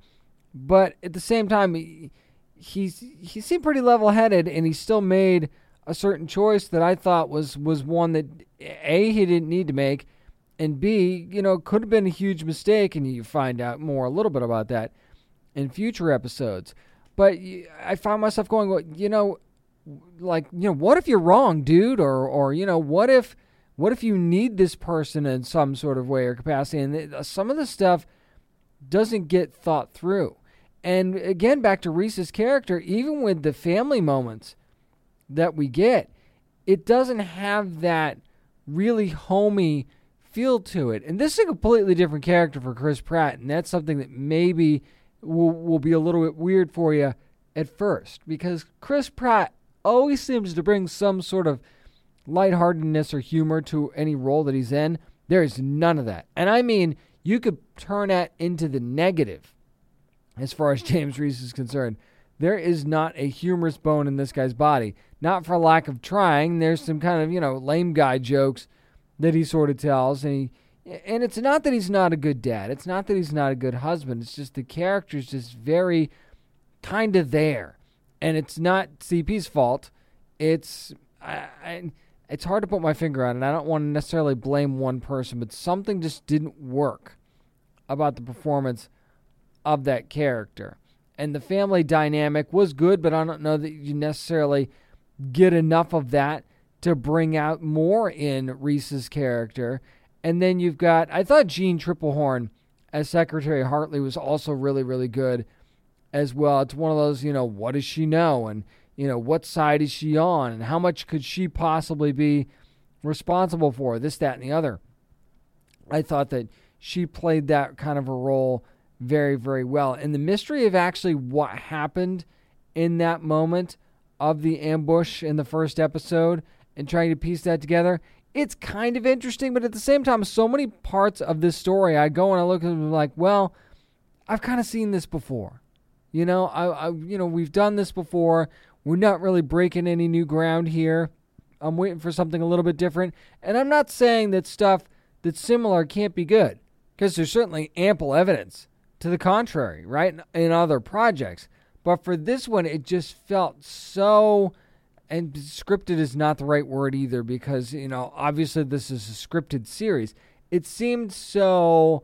But at the same time, he, he's he seemed pretty level headed, and he still made a certain choice that I thought was was one that a he didn't need to make, and b you know could have been a huge mistake, and you find out more a little bit about that in future episodes. But I found myself going, well, you know, like you know what if you're wrong dude? Or or you know what if what if you need this person in some sort of way or capacity? And uh, some of the stuff doesn't get thought through and again back to reese's character even with the family moments that we get it doesn't have that really homey feel to it and this is a completely different character for chris pratt and that's something that maybe will, will be a little bit weird for you at first because chris pratt always seems to bring some sort of lightheartedness or humor to any role that he's in. There is none of that. And I mean, you could turn that into the negative as far as James Reese is concerned. There is not a humorous bone in this guy's body. Not for lack of trying. There's some kind of, you know, lame guy jokes that he sort of tells. And he, and it's not that he's not a good dad. It's not that he's not a good husband. It's just the character's just very kind of there and it's not CP's fault. It's I, I, it's hard to put my finger on it. I don't want to necessarily blame one person, but something just didn't work about the performance of that character. And the family dynamic was good, but I don't know that you necessarily get enough of that to bring out more in Reese's character. And then you've got I thought Jeanne Tripplehorn as Secretary Hartley was also really, really good as well. It's one of those, you know, what does she know? And, you know, what side is she on? And how much could she possibly be responsible for? This, that, and the other. I thought that she played that kind of a role very, very well. And the mystery of actually what happened in that moment of the ambush in the first episode and trying to piece that together, it's kind of interesting, but at the same time, so many parts of this story, I go and I look at them like, well, I've kind of seen this before. You know, I, I, you know, we've done this before. We're not really breaking any new ground here. I'm waiting for something a little bit different. And I'm not saying that stuff that's similar can't be good, because there's certainly ample evidence to the contrary, right? In other projects. But for this one, it just felt so. And scripted is not the right word either, because, you know, obviously this is a scripted series. It seemed so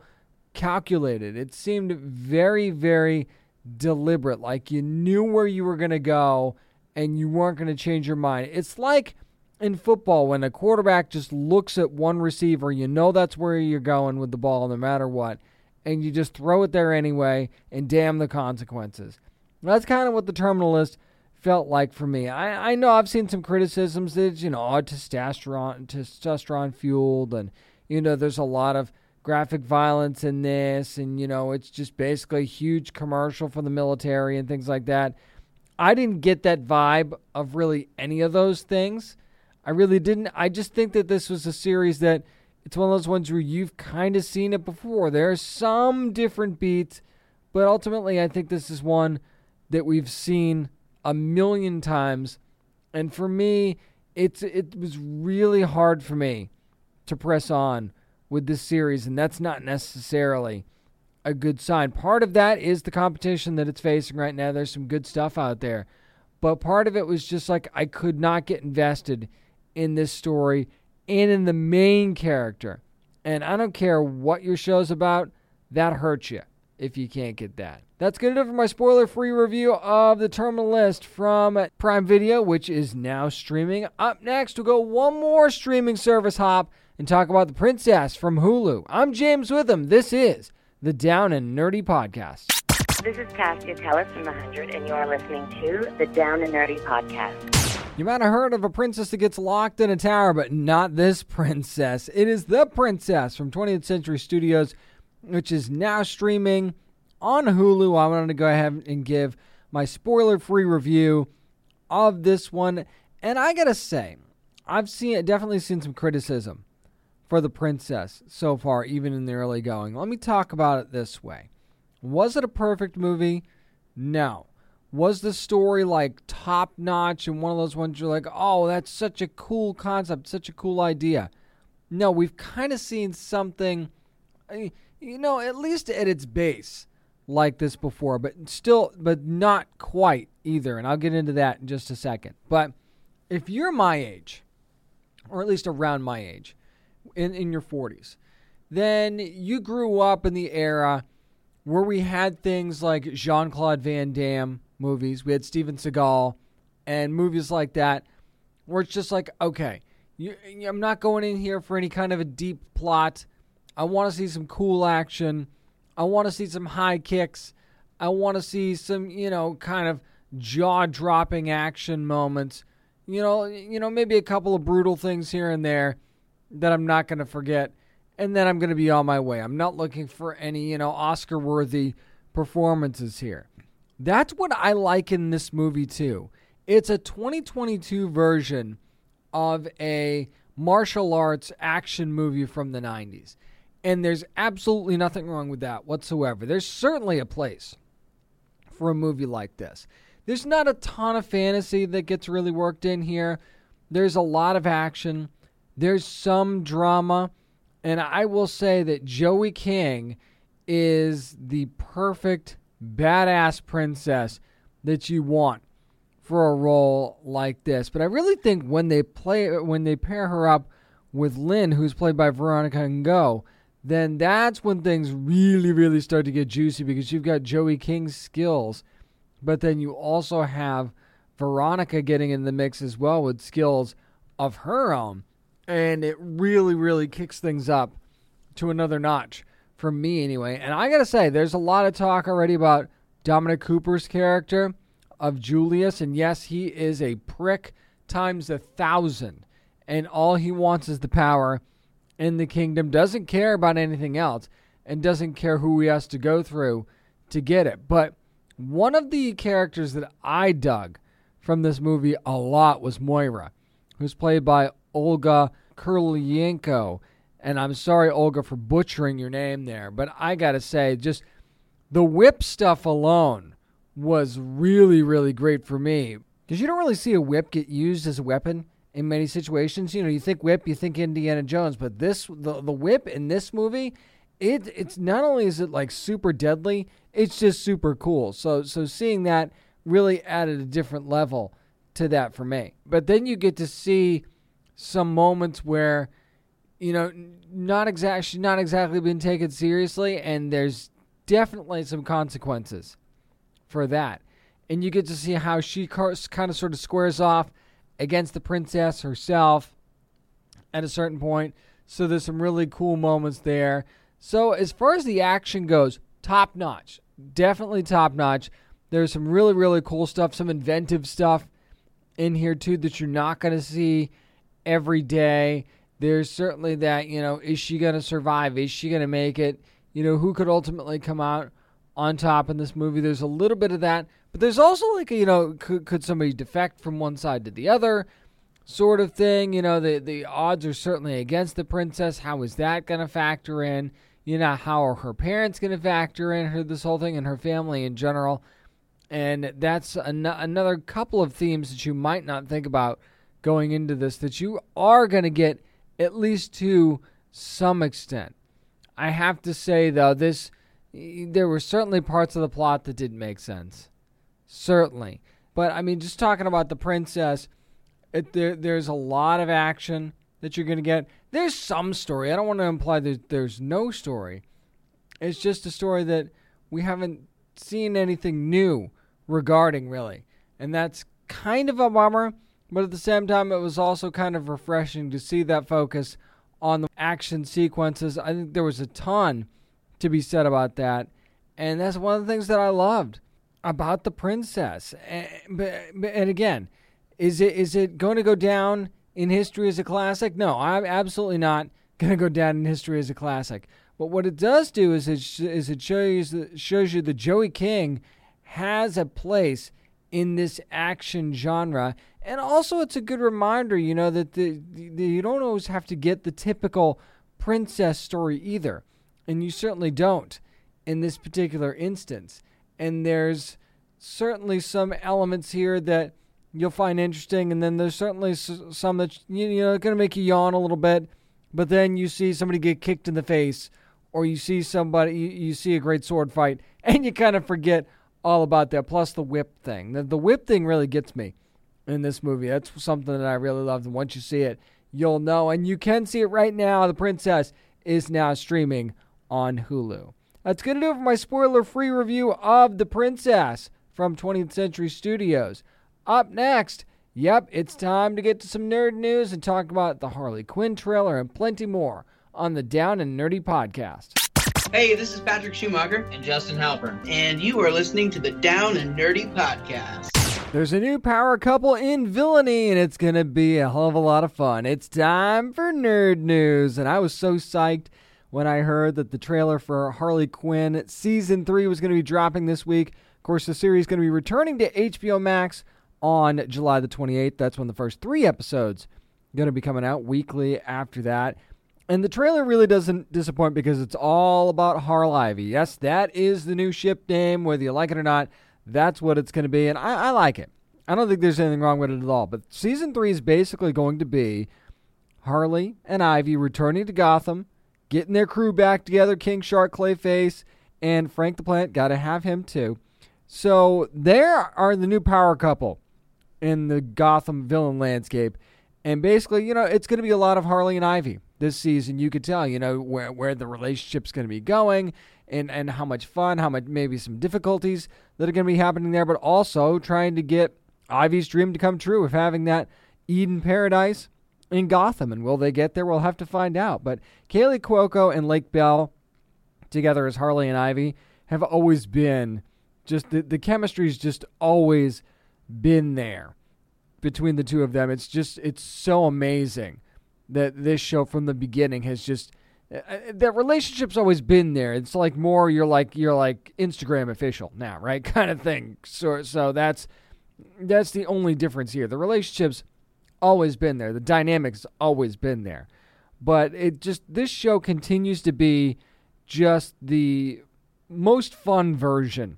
calculated. It seemed very, very deliberate, like you knew where you were going to go and you weren't going to change your mind. It's like in football when a quarterback just looks at one receiver, you know that's where you're going with the ball no matter what, and you just throw it there anyway and damn the consequences. That's kind of what the Terminal List felt like for me. I, I know I've seen some criticisms that, you know, oh, testosterone, testosterone fueled, and, you know, there's a lot of graphic violence in this, and you know, it's just basically a huge commercial for the military and things like that. I didn't get that vibe of really any of those things. I really didn't. I just think that this was a series that it's one of those ones where you've kind of seen it before. There are some different beats, but ultimately, I think this is one that we've seen a million times. And for me, it's it was really hard for me to press on with this series, and that's not necessarily a good sign. Part of that is the competition that it's facing right now. There's some good stuff out there. But part of it was just like I could not get invested in this story and in the main character. And I don't care what your show's about, that hurts you if you can't get that. That's going to do for my spoiler free review of The Terminal List from Prime Video, which is now streaming. Up next, we'll go one more streaming service hop and talk about The Princess from Hulu. I'm James Witham. This is the Down and Nerdy Podcast. This is Tasya Teles from The 100, and you're listening to the Down and Nerdy Podcast. You might have heard of a princess that gets locked in a tower, but not this princess. It is The Princess from 20th Century Studios, which is now streaming on Hulu. I wanted to go ahead and give my spoiler free review of this one. And I got to say, I've seen definitely seen some criticism for the princess so far, even in the early going. Let me talk about it this way Was it a perfect movie? No. Was the story like top notch and one of those ones you're like, oh, that's such a cool concept, such a cool idea? No, we've kind of seen something, eh, you know, at least at its base like this before, but still, but not quite either. And I'll get into that in just a second. But if you're my age, or at least around my age, in, in your 40s, then you grew up in the era where we had things like Jean Claude Van Damme movies, we had Steven Seagal and movies like that, where it's just like, okay, you, I'm not going in here for any kind of a deep plot. I want to see some cool action. I want to see some high kicks. I want to see some, you know, kind of jaw-dropping action moments. You know, you know, maybe a couple of brutal things here and there that I'm not going to forget, and then I'm going to be on my way. I'm not looking for any, you know, Oscar-worthy performances here. That's what I like in this movie too. It's a 2022 version of a martial arts action movie from the 90s. And there's absolutely nothing wrong with that whatsoever. There's certainly a place for a movie like this. There's not a ton of fantasy that gets really worked in here. There's a lot of action. There's some drama. And I will say that Joey King is the perfect badass princess that you want for a role like this. But I really think when they play when they pair her up with Lynn, who's played by Veronica Ngo, then that's when things really, really start to get juicy because you've got Joey King's skills, but then you also have Veronica getting in the mix as well with skills of her own. And it really, really kicks things up to another notch for me, anyway. And I gotta say, there's a lot of talk already about Dominic Cooper's character of Julius. And yes, he is a prick times a thousand. And all he wants is the power in the kingdom, doesn't care about anything else, and doesn't care who he has to go through to get it. But one of the characters that I dug from this movie a lot was Moira, who's played by Olga Kurylenko. And I'm sorry, Olga, for butchering your name there, but I gotta say, just the whip stuff alone was really, really great for me. Because you don't really see a whip get used as a weapon in many situations. You know, you think whip, you think Indiana Jones, but this the the whip in this movie, it it's not only is it like super deadly, it's just super cool. So so seeing that really added a different level to that for me. But then you get to see some moments where you know not exactly not exactly been taken seriously and there's definitely some consequences for that. And you get to see how she kind of sort of squares off against the princess herself at a certain point. So there's some really cool moments there. So as far as the action goes, top notch. Definitely top notch. There's some really, really cool stuff, some inventive stuff in here too that you're not going to see every day. There's certainly that, you know, is she going to survive? Is she going to make it? You know, who could ultimately come out on top in this movie. There's a little bit of that, but there's also like you know, could, could somebody defect from one side to the other, sort of thing. You know, the the odds are certainly against the princess. How is that going to factor in? You know, how are her parents going to factor in her this whole thing and her family in general? And that's an- another couple of themes that you might not think about going into this that you are going to get at least to some extent. I have to say though, this there were certainly parts of the plot that didn't make sense. Certainly. But I mean, just talking about the princess, it, there, there's a lot of action that you're going to get. There's some story. I don't want to imply that there's no story. It's just a story that we haven't seen anything new regarding, really. And that's kind of a bummer, but at the same time, it was also kind of refreshing to see that focus on the action sequences. I think there was a ton to be said about that. And that's one of the things that I loved about the princess. And, again, is it is it going to go down in history as a classic? No, I'm absolutely not going to go down in history as a classic. But what it does do is it is it shows shows you that Joey King has a place in this action genre, and also it's a good reminder, you know, that the, the you don't always have to get the typical princess story either and you certainly don't in this particular instance. And there's certainly some elements here that you'll find interesting, and then there's certainly some that you know going to make you yawn a little bit. But then you see somebody get kicked in the face, or you see somebody you, you see a great sword fight, and you kind of forget all about that. Plus the whip thing. The, the whip thing really gets me in this movie. That's something that I really loved, and once you see it, you'll know. And you can see it right now. The Princess is now streaming on Hulu. That's going to do it for my spoiler free review of The Princess from 20th Century Studios. Up next, yep, it's time to get to some nerd news and talk about the Harley Quinn trailer and plenty more on the Down and Nerdy podcast. Hey, this is Patrick Schumacher and Justin Halpern, and you are listening to the Down and Nerdy podcast. There's a new power couple in villainy, and it's going to be a hell of a lot of fun. It's time for nerd news, and I was so psyched when I heard that the trailer for Harley Quinn season three was going to be dropping this week. Of course, the series is going to be returning to HBO Max on July the 28th. That's when the first three episodes are going to be coming out weekly after that. And the trailer really doesn't disappoint because it's all about Harl Ivy. Yes, that is the new ship name, whether you like it or not. That's what it's going to be, and I, I like it. I don't think there's anything wrong with it at all. But season three is basically going to be Harley and Ivy returning to Gotham, getting their crew back together. King Shark, Clayface, and Frank the Plant. Got to have him too. So there are the new power couple in the Gotham villain landscape. And basically, you know, it's going to be a lot of Harley and Ivy this season. You could tell, you know, where where the relationship's going to be going and and how much fun, how much maybe some difficulties that are going to be happening there, but also trying to get Ivy's dream to come true of having that Eden paradise in Gotham. And will they get there? We'll have to find out. But Kaley Cuoco and Lake Bell together as Harley and Ivy have always been just the the chemistry's just always been there between the two of them. It's just it's so amazing that this show from the beginning has just uh, uh, that relationship's always been there. It's like more you're like you're like Instagram official now, right? Kind of thing. So so that's that's the only difference here. The relationship's always been there. The dynamic's always been there. But it just this show continues to be just the most fun version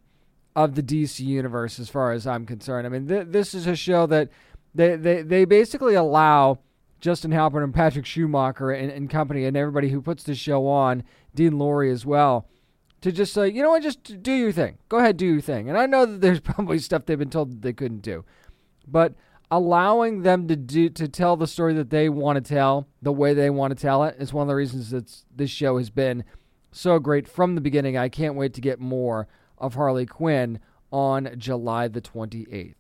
of the DC universe as far as I'm concerned. I mean, th- this is a show that they, they, they basically allow Justin Halpern and Patrick Schumacher and, and company and everybody who puts this show on, Dean Lorey as well, to just say, you know what, just do your thing. Go ahead, do your thing. And I know that there's probably stuff they've been told they couldn't do, but allowing them to do to tell the story that they want to tell the way they want to tell it is one of the reasons that this show has been so great from the beginning. I can't wait to get more of Harley Quinn on July the 28th.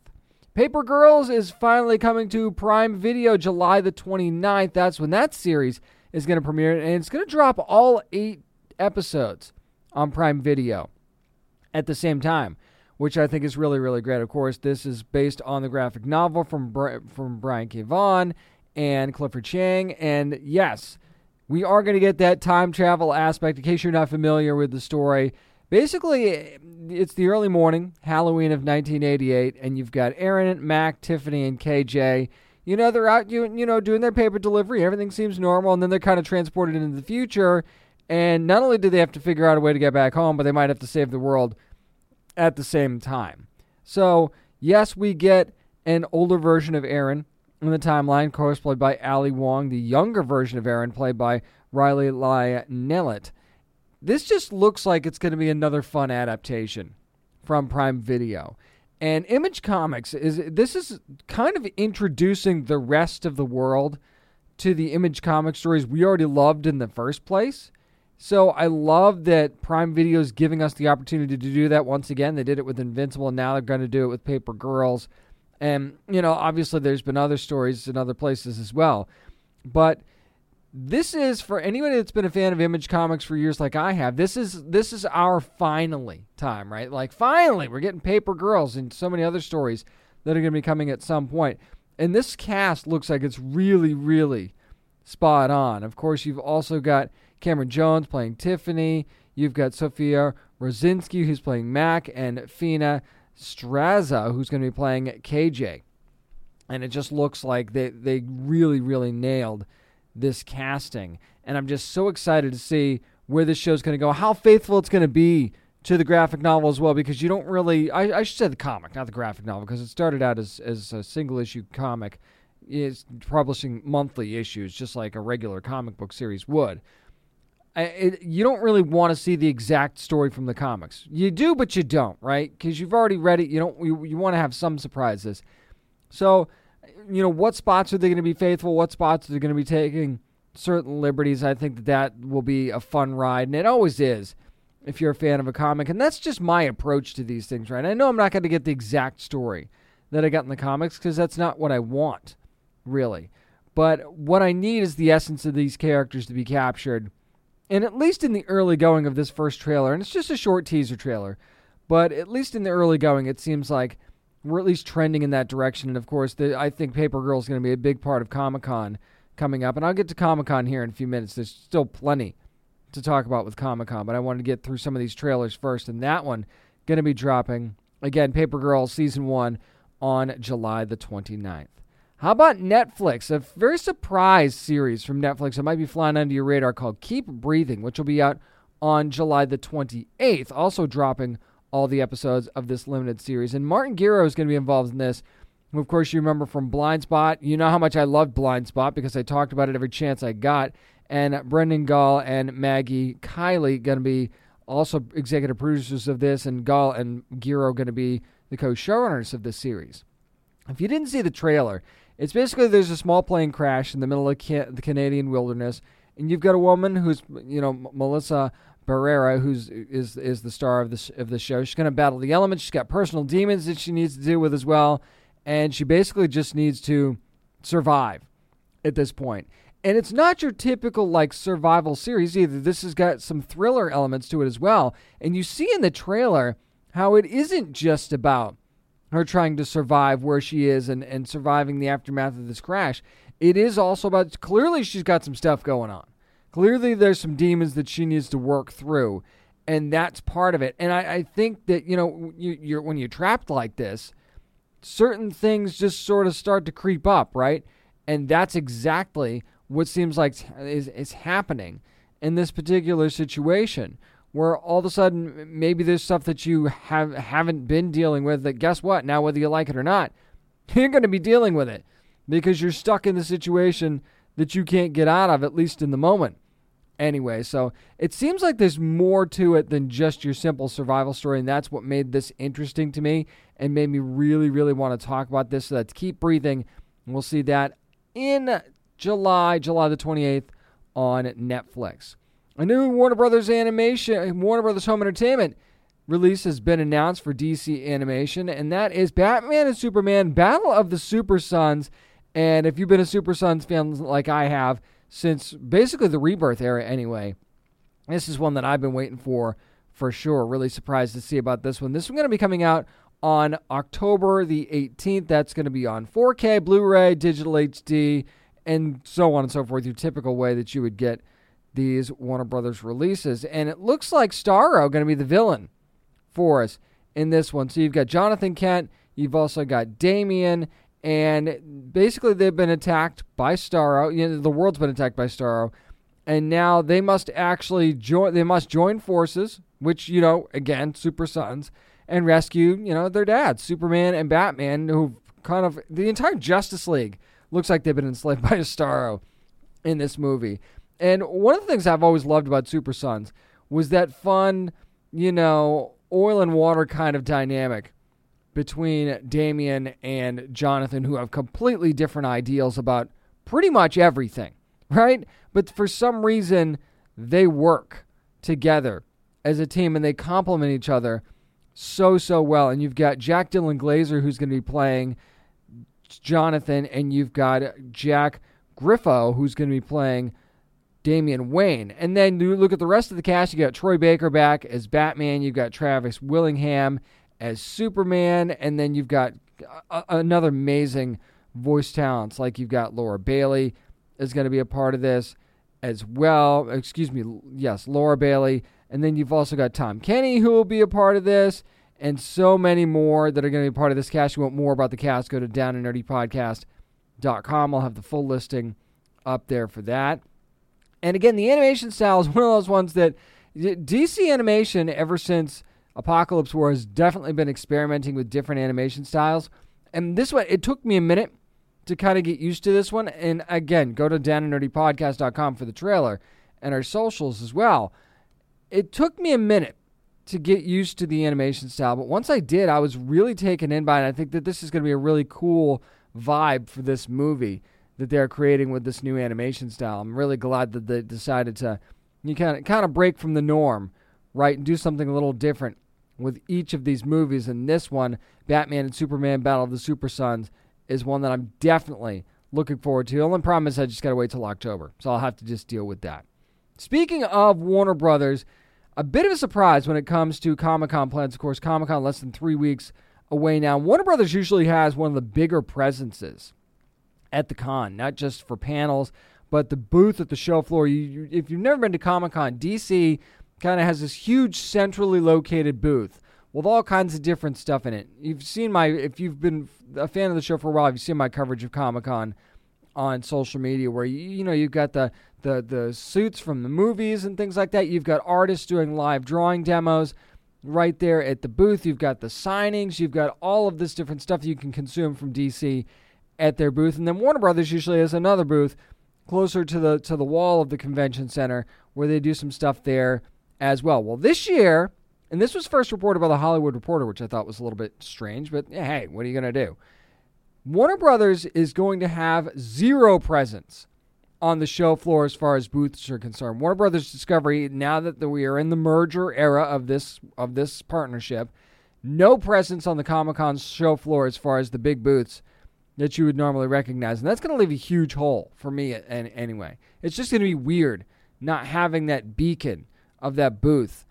Paper Girls is finally coming to Prime Video July the 29th. That's when that series is going to premiere, and it's going to drop all eight episodes on Prime Video at the same time, which I think is really, really great. Of course, this is based on the graphic novel from from Brian K. Vaughan and Clifford Chiang. and yes, we are going to get that time travel aspect. In case you're not familiar with the story, Basically, it's the early morning, Halloween of 1988, and you've got Aaron, Mac, Tiffany, and KJ. You know, they're out, you, you know, doing their paper delivery. Everything seems normal, and then they're kind of transported into the future. And not only do they have to figure out a way to get back home, but they might have to save the world at the same time. So, yes, we get an older version of Aaron in the timeline, cosplayed by Ali Wong, the younger version of Aaron, played by Riley Lai Nelet. This just looks like it's going to be another fun adaptation from Prime Video. And Image Comics is this is kind of introducing the rest of the world to the Image Comic stories we already loved in the first place. So I love that Prime Video is giving us the opportunity to do that once again. They did it with Invincible, and now they're going to do it with Paper Girls. And you know, obviously, there's been other stories in other places as well. But this is for anybody that's been a fan of Image Comics for years, like I have. This is this is our finally time, right? Like finally, we're getting Paper Girls and so many other stories that are going to be coming at some point. And this cast looks like it's really, really spot on. Of course, you've also got Camryn Jones playing Tiffany. You've got Sophia Rosinski who's playing Mac, and Fina Strazza who's going to be playing KJ. And it just looks like they they really, really nailed this casting. And I'm just so excited to see where this show's going to go, how faithful it's going to be to the graphic novel as well, because you don't really, I, I should say the comic, not the graphic novel, because it started out as, as a single issue comic, is publishing monthly issues, just like a regular comic book series would. It, you don't really want to see the exact story from the comics. You do, but you don't, right? Because you've already read it. You don't. You, you want to have some surprises. So you know, what spots are they going to be faithful? What spots are they going to be taking certain liberties? I think that that will be a fun ride, and it always is if you're a fan of a comic. And that's just my approach to these things, right? I know I'm not going to get the exact story that I got in the comics because that's not what I want, really. But what I need is the essence of these characters to be captured. And at least in the early going of this first trailer, and it's just a short teaser trailer, but at least in the early going, it seems like we're at least trending in that direction. And of course, the, I think Paper Girl is going to be a big part of Comic Con coming up. And I'll get to Comic Con here in a few minutes. There's still plenty to talk about with Comic Con, but I wanted to get through some of these trailers first. And that one going to be dropping again, Paper Girl season one on July the 29th. How about Netflix? A very surprise series from Netflix that might be flying under your radar called Keep Breathing, which will be out on July the 28th, also dropping all the episodes of this limited series. And Martin Gero is going to be involved in this. Of course, you remember from Blindspot. You know how much I loved Blindspot because I talked about it every chance I got. And Brendan Gall and Maggie Kiley going to be also executive producers of this, and Gall and Gero going to be the co-showrunners of this series. If you didn't see the trailer, it's basically there's a small plane crash in the middle of the Canadian wilderness, and you've got a woman who's you know Melissa Barrera, who's is is the star of this of the show. She's going to battle the elements. She's got personal demons that she needs to deal with as well, and she basically just needs to survive at this point. And it's not your typical like survival series either. This has got some thriller elements to it as well. And you see in the trailer how it isn't just about her trying to survive where she is and, and surviving the aftermath of this crash. It is also about clearly she's got some stuff going on. Clearly, there's some demons that she needs to work through, and that's part of it. And I, I think that you know, you, you're when you're trapped like this, certain things just sort of start to creep up, right? And that's exactly what seems like is, is happening in this particular situation, where all of a sudden maybe there's stuff that you have haven't been dealing with. That guess what? Now, whether you like it or not, you're going to be dealing with it because you're stuck in the situation that you can't get out of, at least in the moment anyway. So it seems like there's more to it than just your simple survival story, and that's what made this interesting to me and made me really, really want to talk about this. So let's keep breathing. and We'll see that in July, July the 28th on Netflix. A new Warner Brothers animation, Warner Brothers Home Entertainment release has been announced for DC Animation, and that is Batman and Superman Battle of the Super Sons. And if you've been a Super Sons fan like I have, since basically the rebirth era anyway. This is one that I've been waiting for for sure. Really surprised to see about this one. This one's going to be coming out on October the 18th. That's going to be on 4K, Blu ray, digital HD, and so on and so forth. Your typical way that you would get these Warner Brothers releases. And it looks like Starro going to be the villain for us in this one. So you've got Jonathan Kent, you've also got Damian, and basically they've been attacked by Starro. You know, the world's been attacked by Starro, and now they must actually join. They must join forces, which you know, again, Super Sons, and rescue you know their dads, Superman and Batman, who kind of the entire Justice League looks like they've been enslaved by Starro in this movie. And one of the things I've always loved about Super Sons was that fun, you know, oil and water kind of dynamic between Damian and Jonathan, who have completely different ideals about pretty much everything, right? But for some reason, they work together as a team and they complement each other so, so well. And you've got Jack Dylan Grazer, who's going to be playing Jonathan, and you've got Jack Griffo, who's going to be playing Damian Wayne. And then you look at the rest of the cast, you got Troy Baker back as Batman, you've got Travis Willingham as Superman, and then you've got a- another amazing voice talents like you've got Laura Bailey is going to be a part of this as well. Excuse me, yes, Laura Bailey, and then you've also got Tom Kenny who will be a part of this, and so many more that are going to be part of this cast. You want more about the cast? Go to Down and Nerdy downandnerdypodcast.com. I'll have the full listing up there for that. And again, the animation style is one of those ones that DC animation ever since Apokolips War has definitely been experimenting with different animation styles. And this one, it took me a minute to kind of get used to this one. And again, go to downandnerdypodcast.com for the trailer and our socials as well. It took me a minute to get used to the animation style, but once I did, I was really taken in by it. I think that this is going to be a really cool vibe for this movie that they're creating with this new animation style. I'm really glad that they decided to you kind of kind of break from the norm, right, and do something a little different with each of these movies. And this one, Batman and Superman Battle of the Super Sons, is one that I'm definitely looking forward to. The only problem is I just got to wait till October. So I'll have to just deal with that. Speaking of Warner Brothers, a bit of a surprise when it comes to Comic Con plans. Of course, Comic Con less than three weeks away now. Warner Brothers usually has one of the bigger presences at the con, not just for panels, but the booth at the show floor. You, you, if you've never been to Comic Con, DC kind of has this huge centrally located booth with all kinds of different stuff in it. You've seen my, if you've been a fan of the show for a while, you've seen my coverage of Comic Con on social media where you, you know you've got the, the the suits from the movies and things like that. You've got artists doing live drawing demos right there at the booth. You've got the signings. You've got all of this different stuff you can consume from DC at their booth. And then Warner Brothers usually has another booth closer to the to the wall of the convention center where they do some stuff there as well. Well, this year, and this was first reported by the Hollywood Reporter, which I thought was a little bit strange, but hey, what are you going to do? Warner Brothers is going to have zero presence on the show floor as far as booths are concerned. Warner Brothers Discovery, now that we are in the merger era of this of this partnership, no presence on the Comic Con show floor as far as the big booths that you would normally recognize, and that's going to leave a huge hole for me. Anyway, it's just going to be weird not having that beacon of that booth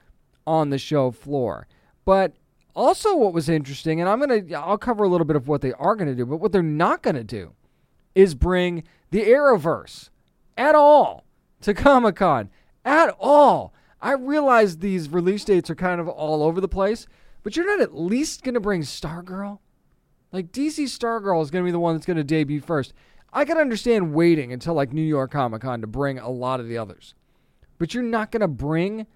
on the show floor. But also, what was interesting, and I'm gonna I'll cover a little bit of what they are gonna do, but what they're not gonna do is bring the Arrowverse at all to Comic Con at all. I realize these release dates are kind of all over the place, but you're not at least gonna bring Stargirl. Like DC Stargirl is gonna be the one that's gonna debut first. I can understand waiting until like New York Comic Con to bring a lot of the others, but you're not gonna bring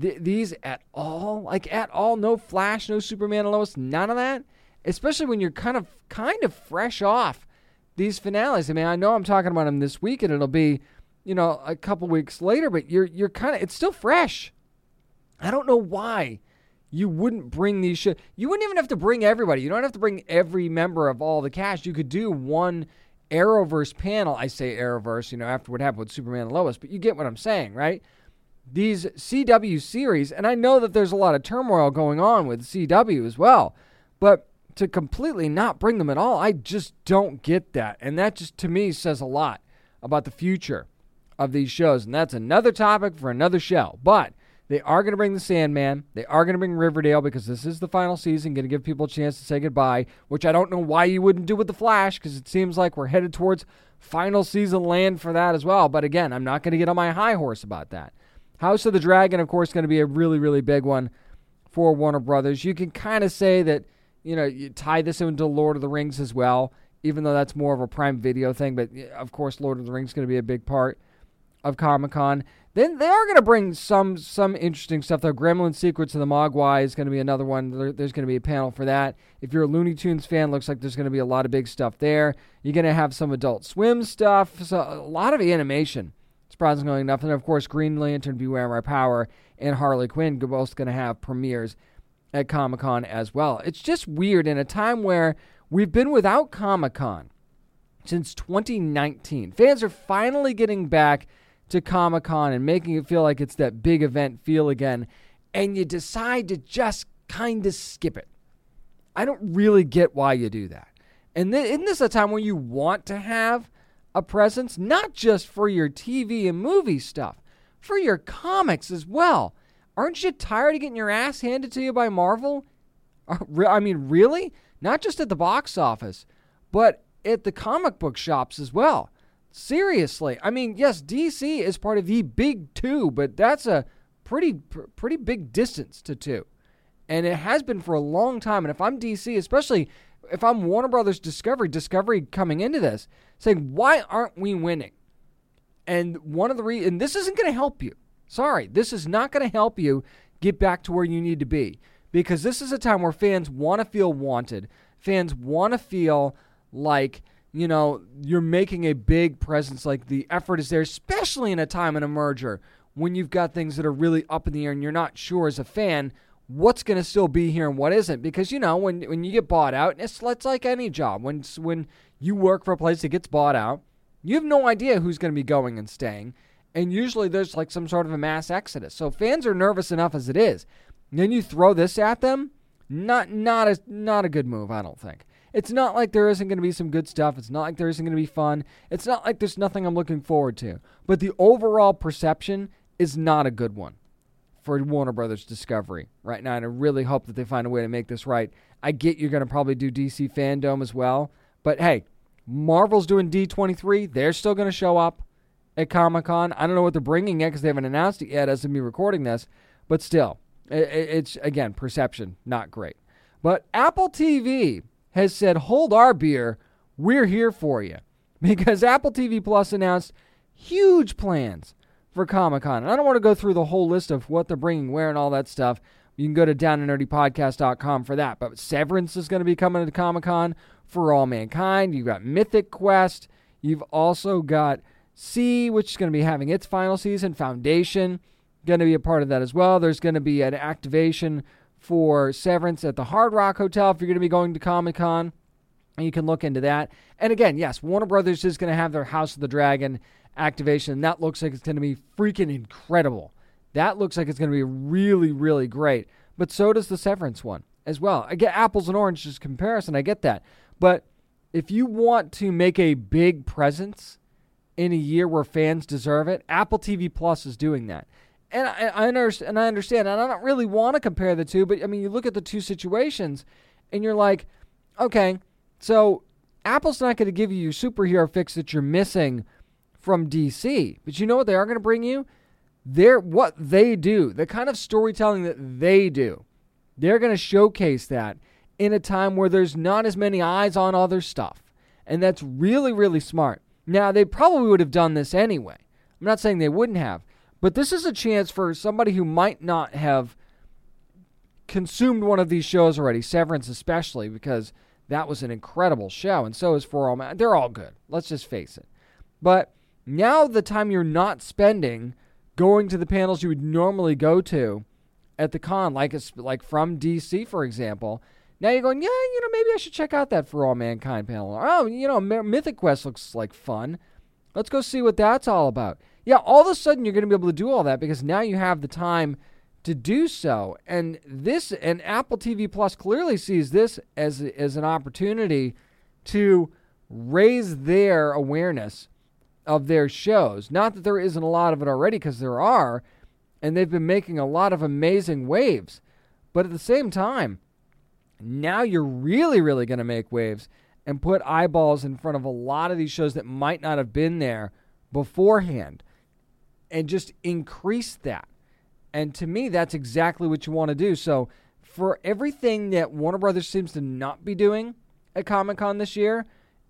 th- these at all? Like at all? No Flash, no Superman Lois, none of that. Especially when you're kind of kind of fresh off these finales. I mean, I know I'm talking about them this week, and it'll be, you know, a couple weeks later, but you're you're kind of it's still fresh. I don't know why you wouldn't bring these. You wouldn't even have to bring everybody. You don't have to bring every member of all the cast. You could do one Arrowverse panel. I say Arrowverse, you know, after what happened with Superman and Lois, but you get what I'm saying, right? these CW series, and I know that there's a lot of turmoil going on with CW as well, but to completely not bring them at all, I just don't get that. And that just to me says a lot about the future of these shows. And that's another topic for another show. But they are going to bring the Sandman. They are going to bring Riverdale because this is the final season, going to give people a chance to say goodbye, which I don't know why you wouldn't do with The Flash because it seems like we're headed towards final season land for that as well. But again, I'm not going to get on my high horse about that. House of the Dragon, of course, going to be a really, really big one for Warner Brothers. You can kind of say that, you know, you tie this into Lord of the Rings as well, even though that's more of a Prime Video thing. But of course, Lord of the Rings is going to be a big part of Comic Con. Then they are going to bring some some interesting stuff though. Gremlin Secrets of the Mogwai is going to be another one. There, there's going to be a panel for that. If you're a Looney Tunes fan, looks like there's going to be a lot of big stuff there. You're going to have some Adult Swim stuff, so a lot of animation surprisingly enough. And of course, Green Lantern, Beware My Power, and Harley Quinn are both going to have premieres at Comic Con as well. It's just weird in a time where we've been without Comic Con since 2019. Fans are finally getting back to Comic Con and making it feel like it's that big event feel again, and you decide to just kind of skip it. I don't really get why you do that. And th- isn't this a time when you want to have a presence, not just for your TV and movie stuff, for your comics as well. Aren't you tired of getting your ass handed to you by Marvel? Uh, I mean, really? Not just at the box office, but at the comic book shops as well. Seriously. I mean, yes, DC is part of the big two, but that's a pretty pretty big distance to two. And it has been for a long time. And if I'm DC, especially if I'm Warner Brothers Discovery, Discovery coming into this, saying, why aren't we winning? And one of the reasons, and this isn't going to help you. Sorry, this is not going to help you get back to where you need to be because this is a time where fans want to feel wanted. Fans want to feel like, you know, you're making a big presence, like the effort is there, especially in a time in a merger when you've got things that are really up in the air and you're not sure as a fan what's going to still be here and what isn't because you know when when you get bought out it's, it's like any job when when you work for a place that gets bought out you have no idea who's going to be going and staying and usually there's like some sort of a mass exodus so fans are nervous enough as it is then you throw this at them. Not not a not a good move, I don't think. It's not like there isn't going to be some good stuff. It's not like there isn't going to be fun. It's not like there's nothing I'm looking forward to. But the overall perception is not a good one for Warner Brothers Discovery right now. And I really hope that they find a way to make this right. I get you're going to probably do DC Fandom as well. But hey, Marvel's doing D23. They're still going to show up at Comic Con. I don't know what they're bringing yet because they haven't announced it yet as of me recording this. But still, it's, again, perception, not great. But Apple TV has said, hold our beer. We're here for you. Because Apple TV Plus announced huge plans for Comic Con. And I don't want to go through the whole list of what they're bringing, where, and all that stuff. You can go to downandnerdypodcast.com for that. But Severance is going to be coming to Comic Con for all mankind. You've got Mythic Quest. You've also got See, which is going to be having its final season. Foundation, going to be a part of that as well. There's going to be an activation for Severance at the Hard Rock Hotel if you're going to be going to Comic Con. You can look into that. And again, yes, Warner Brothers is going to have their House of the Dragon activation. That looks like it's going to be freaking incredible. That looks like it's going to be really, really great. But so does the Severance one as well. I get apples and oranges comparison. I get that. But if you want to make a big presence in a year where fans deserve it, Apple TV Plus is doing that and I, I understand, and I understand, and I don't really want to compare the two, but I mean, you look at the two situations, and you're like, okay, so Apple's not going to give you your superhero fix that you're missing from DC, but you know what they are going to bring you? They're what they do, the kind of storytelling that they do. They're going to showcase that in a time where there's not as many eyes on other stuff, and that's really, really smart. Now, they probably would have done this anyway. I'm not saying they wouldn't have. But this is a chance for somebody who might not have consumed one of these shows already, Severance especially, because that was an incredible show, and so is For All Man. They're all good. Let's just face it. But now the time you're not spending going to the panels you would normally go to at the con, like like from DC, for example. Now you're going, yeah, you know, maybe I should check out that For All Mankind panel. Oh, you know, Mythic Quest looks like fun. Let's go see what that's all about yeah, all of a sudden you're going to be able to do all that because now you have the time to do so. And this and Apple TV Plus clearly sees this as as an opportunity to raise their awareness of their shows. Not that there isn't a lot of it already because there are, and they've been making a lot of amazing waves. But at the same time, now you're really really going to make waves and put eyeballs in front of a lot of these shows that might not have been there beforehand and just increase that. And to me, that's exactly what you want to do. So, for everything that Warner Brothers seems to not be doing at Comic Con this year,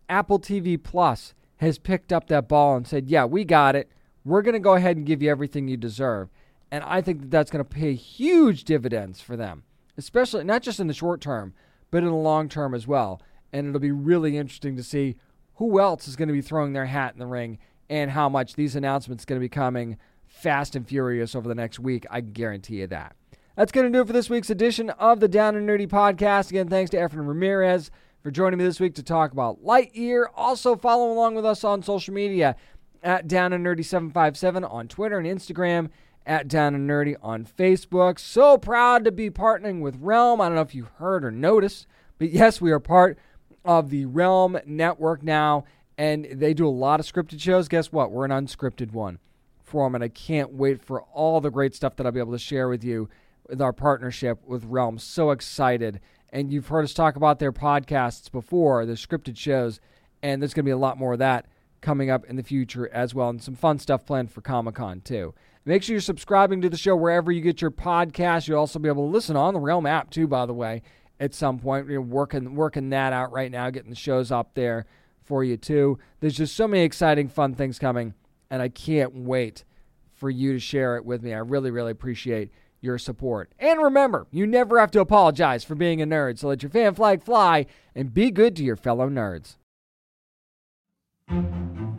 Apple TV Plus has picked up that ball and said, Yeah, we got it. We're going to go ahead and give you everything you deserve. And I think that that's going to pay huge dividends for them, especially not just in the short term, but in the long term as well. And it'll be really interesting to see who else is going to be throwing their hat in the ring and how much these announcements going to be coming fast and furious over the next week. I guarantee you that. That's going to do it for this week's edition of the Down and Nerdy podcast. Again, thanks to Efren Ramirez for joining me this week to talk about Lightyear. Also, follow along with us on social media at Down and Nerdy 757 on Twitter and Instagram, at Down and Nerdy on Facebook. So proud to be partnering with Realm. I don't know if you heard or noticed, but yes, we are part of the Realm Network now and they do a lot of scripted shows. Guess what? We're an unscripted one for them, and I can't wait for all the great stuff that I'll be able to share with you with our partnership with Realm. So excited. And you've heard us talk about their podcasts before, the scripted shows, and there's going to be a lot more of that coming up in the future as well, and some fun stuff planned for Comic Con too. Make sure you're subscribing to the show wherever you get your podcast. You'll also be able to listen on the Realm app too, by the way, at some point. We're working working that out right now, getting the shows up there for you too. There's just so many exciting, fun things coming, and I can't wait for you to share it with me. I really, really appreciate your support. And remember, you never have to apologize for being a nerd, so let your fan flag fly and be good to your fellow nerds.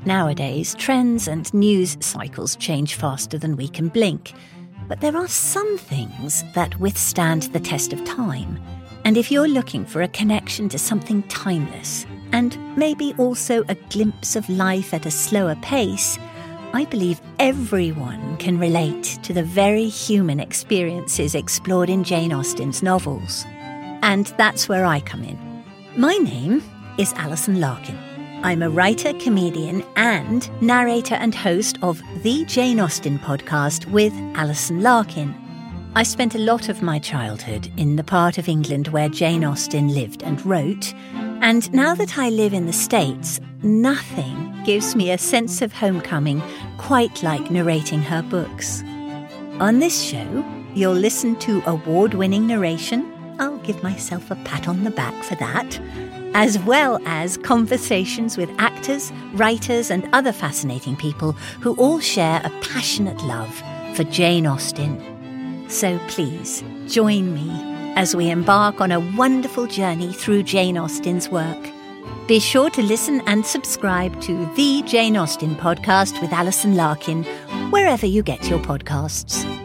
Nowadays, trends and news cycles change faster than we can blink. But there are some things that withstand the test of time. And if you're looking for a connection to something timeless, and maybe also a glimpse of life at a slower pace, I believe everyone can relate to the very human experiences explored in Jane Austen's novels. And that's where I come in. My name is Alison Larkin. I'm a writer, comedian, and narrator and host of the Jane Austen podcast with Alison Larkin. I spent a lot of my childhood in the part of England where Jane Austen lived and wrote, and now that I live in the States, nothing gives me a sense of homecoming quite like narrating her books. On this show, you'll listen to award winning narration. I'll give myself a pat on the back for that as well as conversations with actors, writers, and other fascinating people who all share a passionate love for Jane Austen. So please join me as we embark on a wonderful journey through Jane Austen's work. Be sure to listen and subscribe to the Jane Austen podcast with Alison Larkin, wherever you get your podcasts.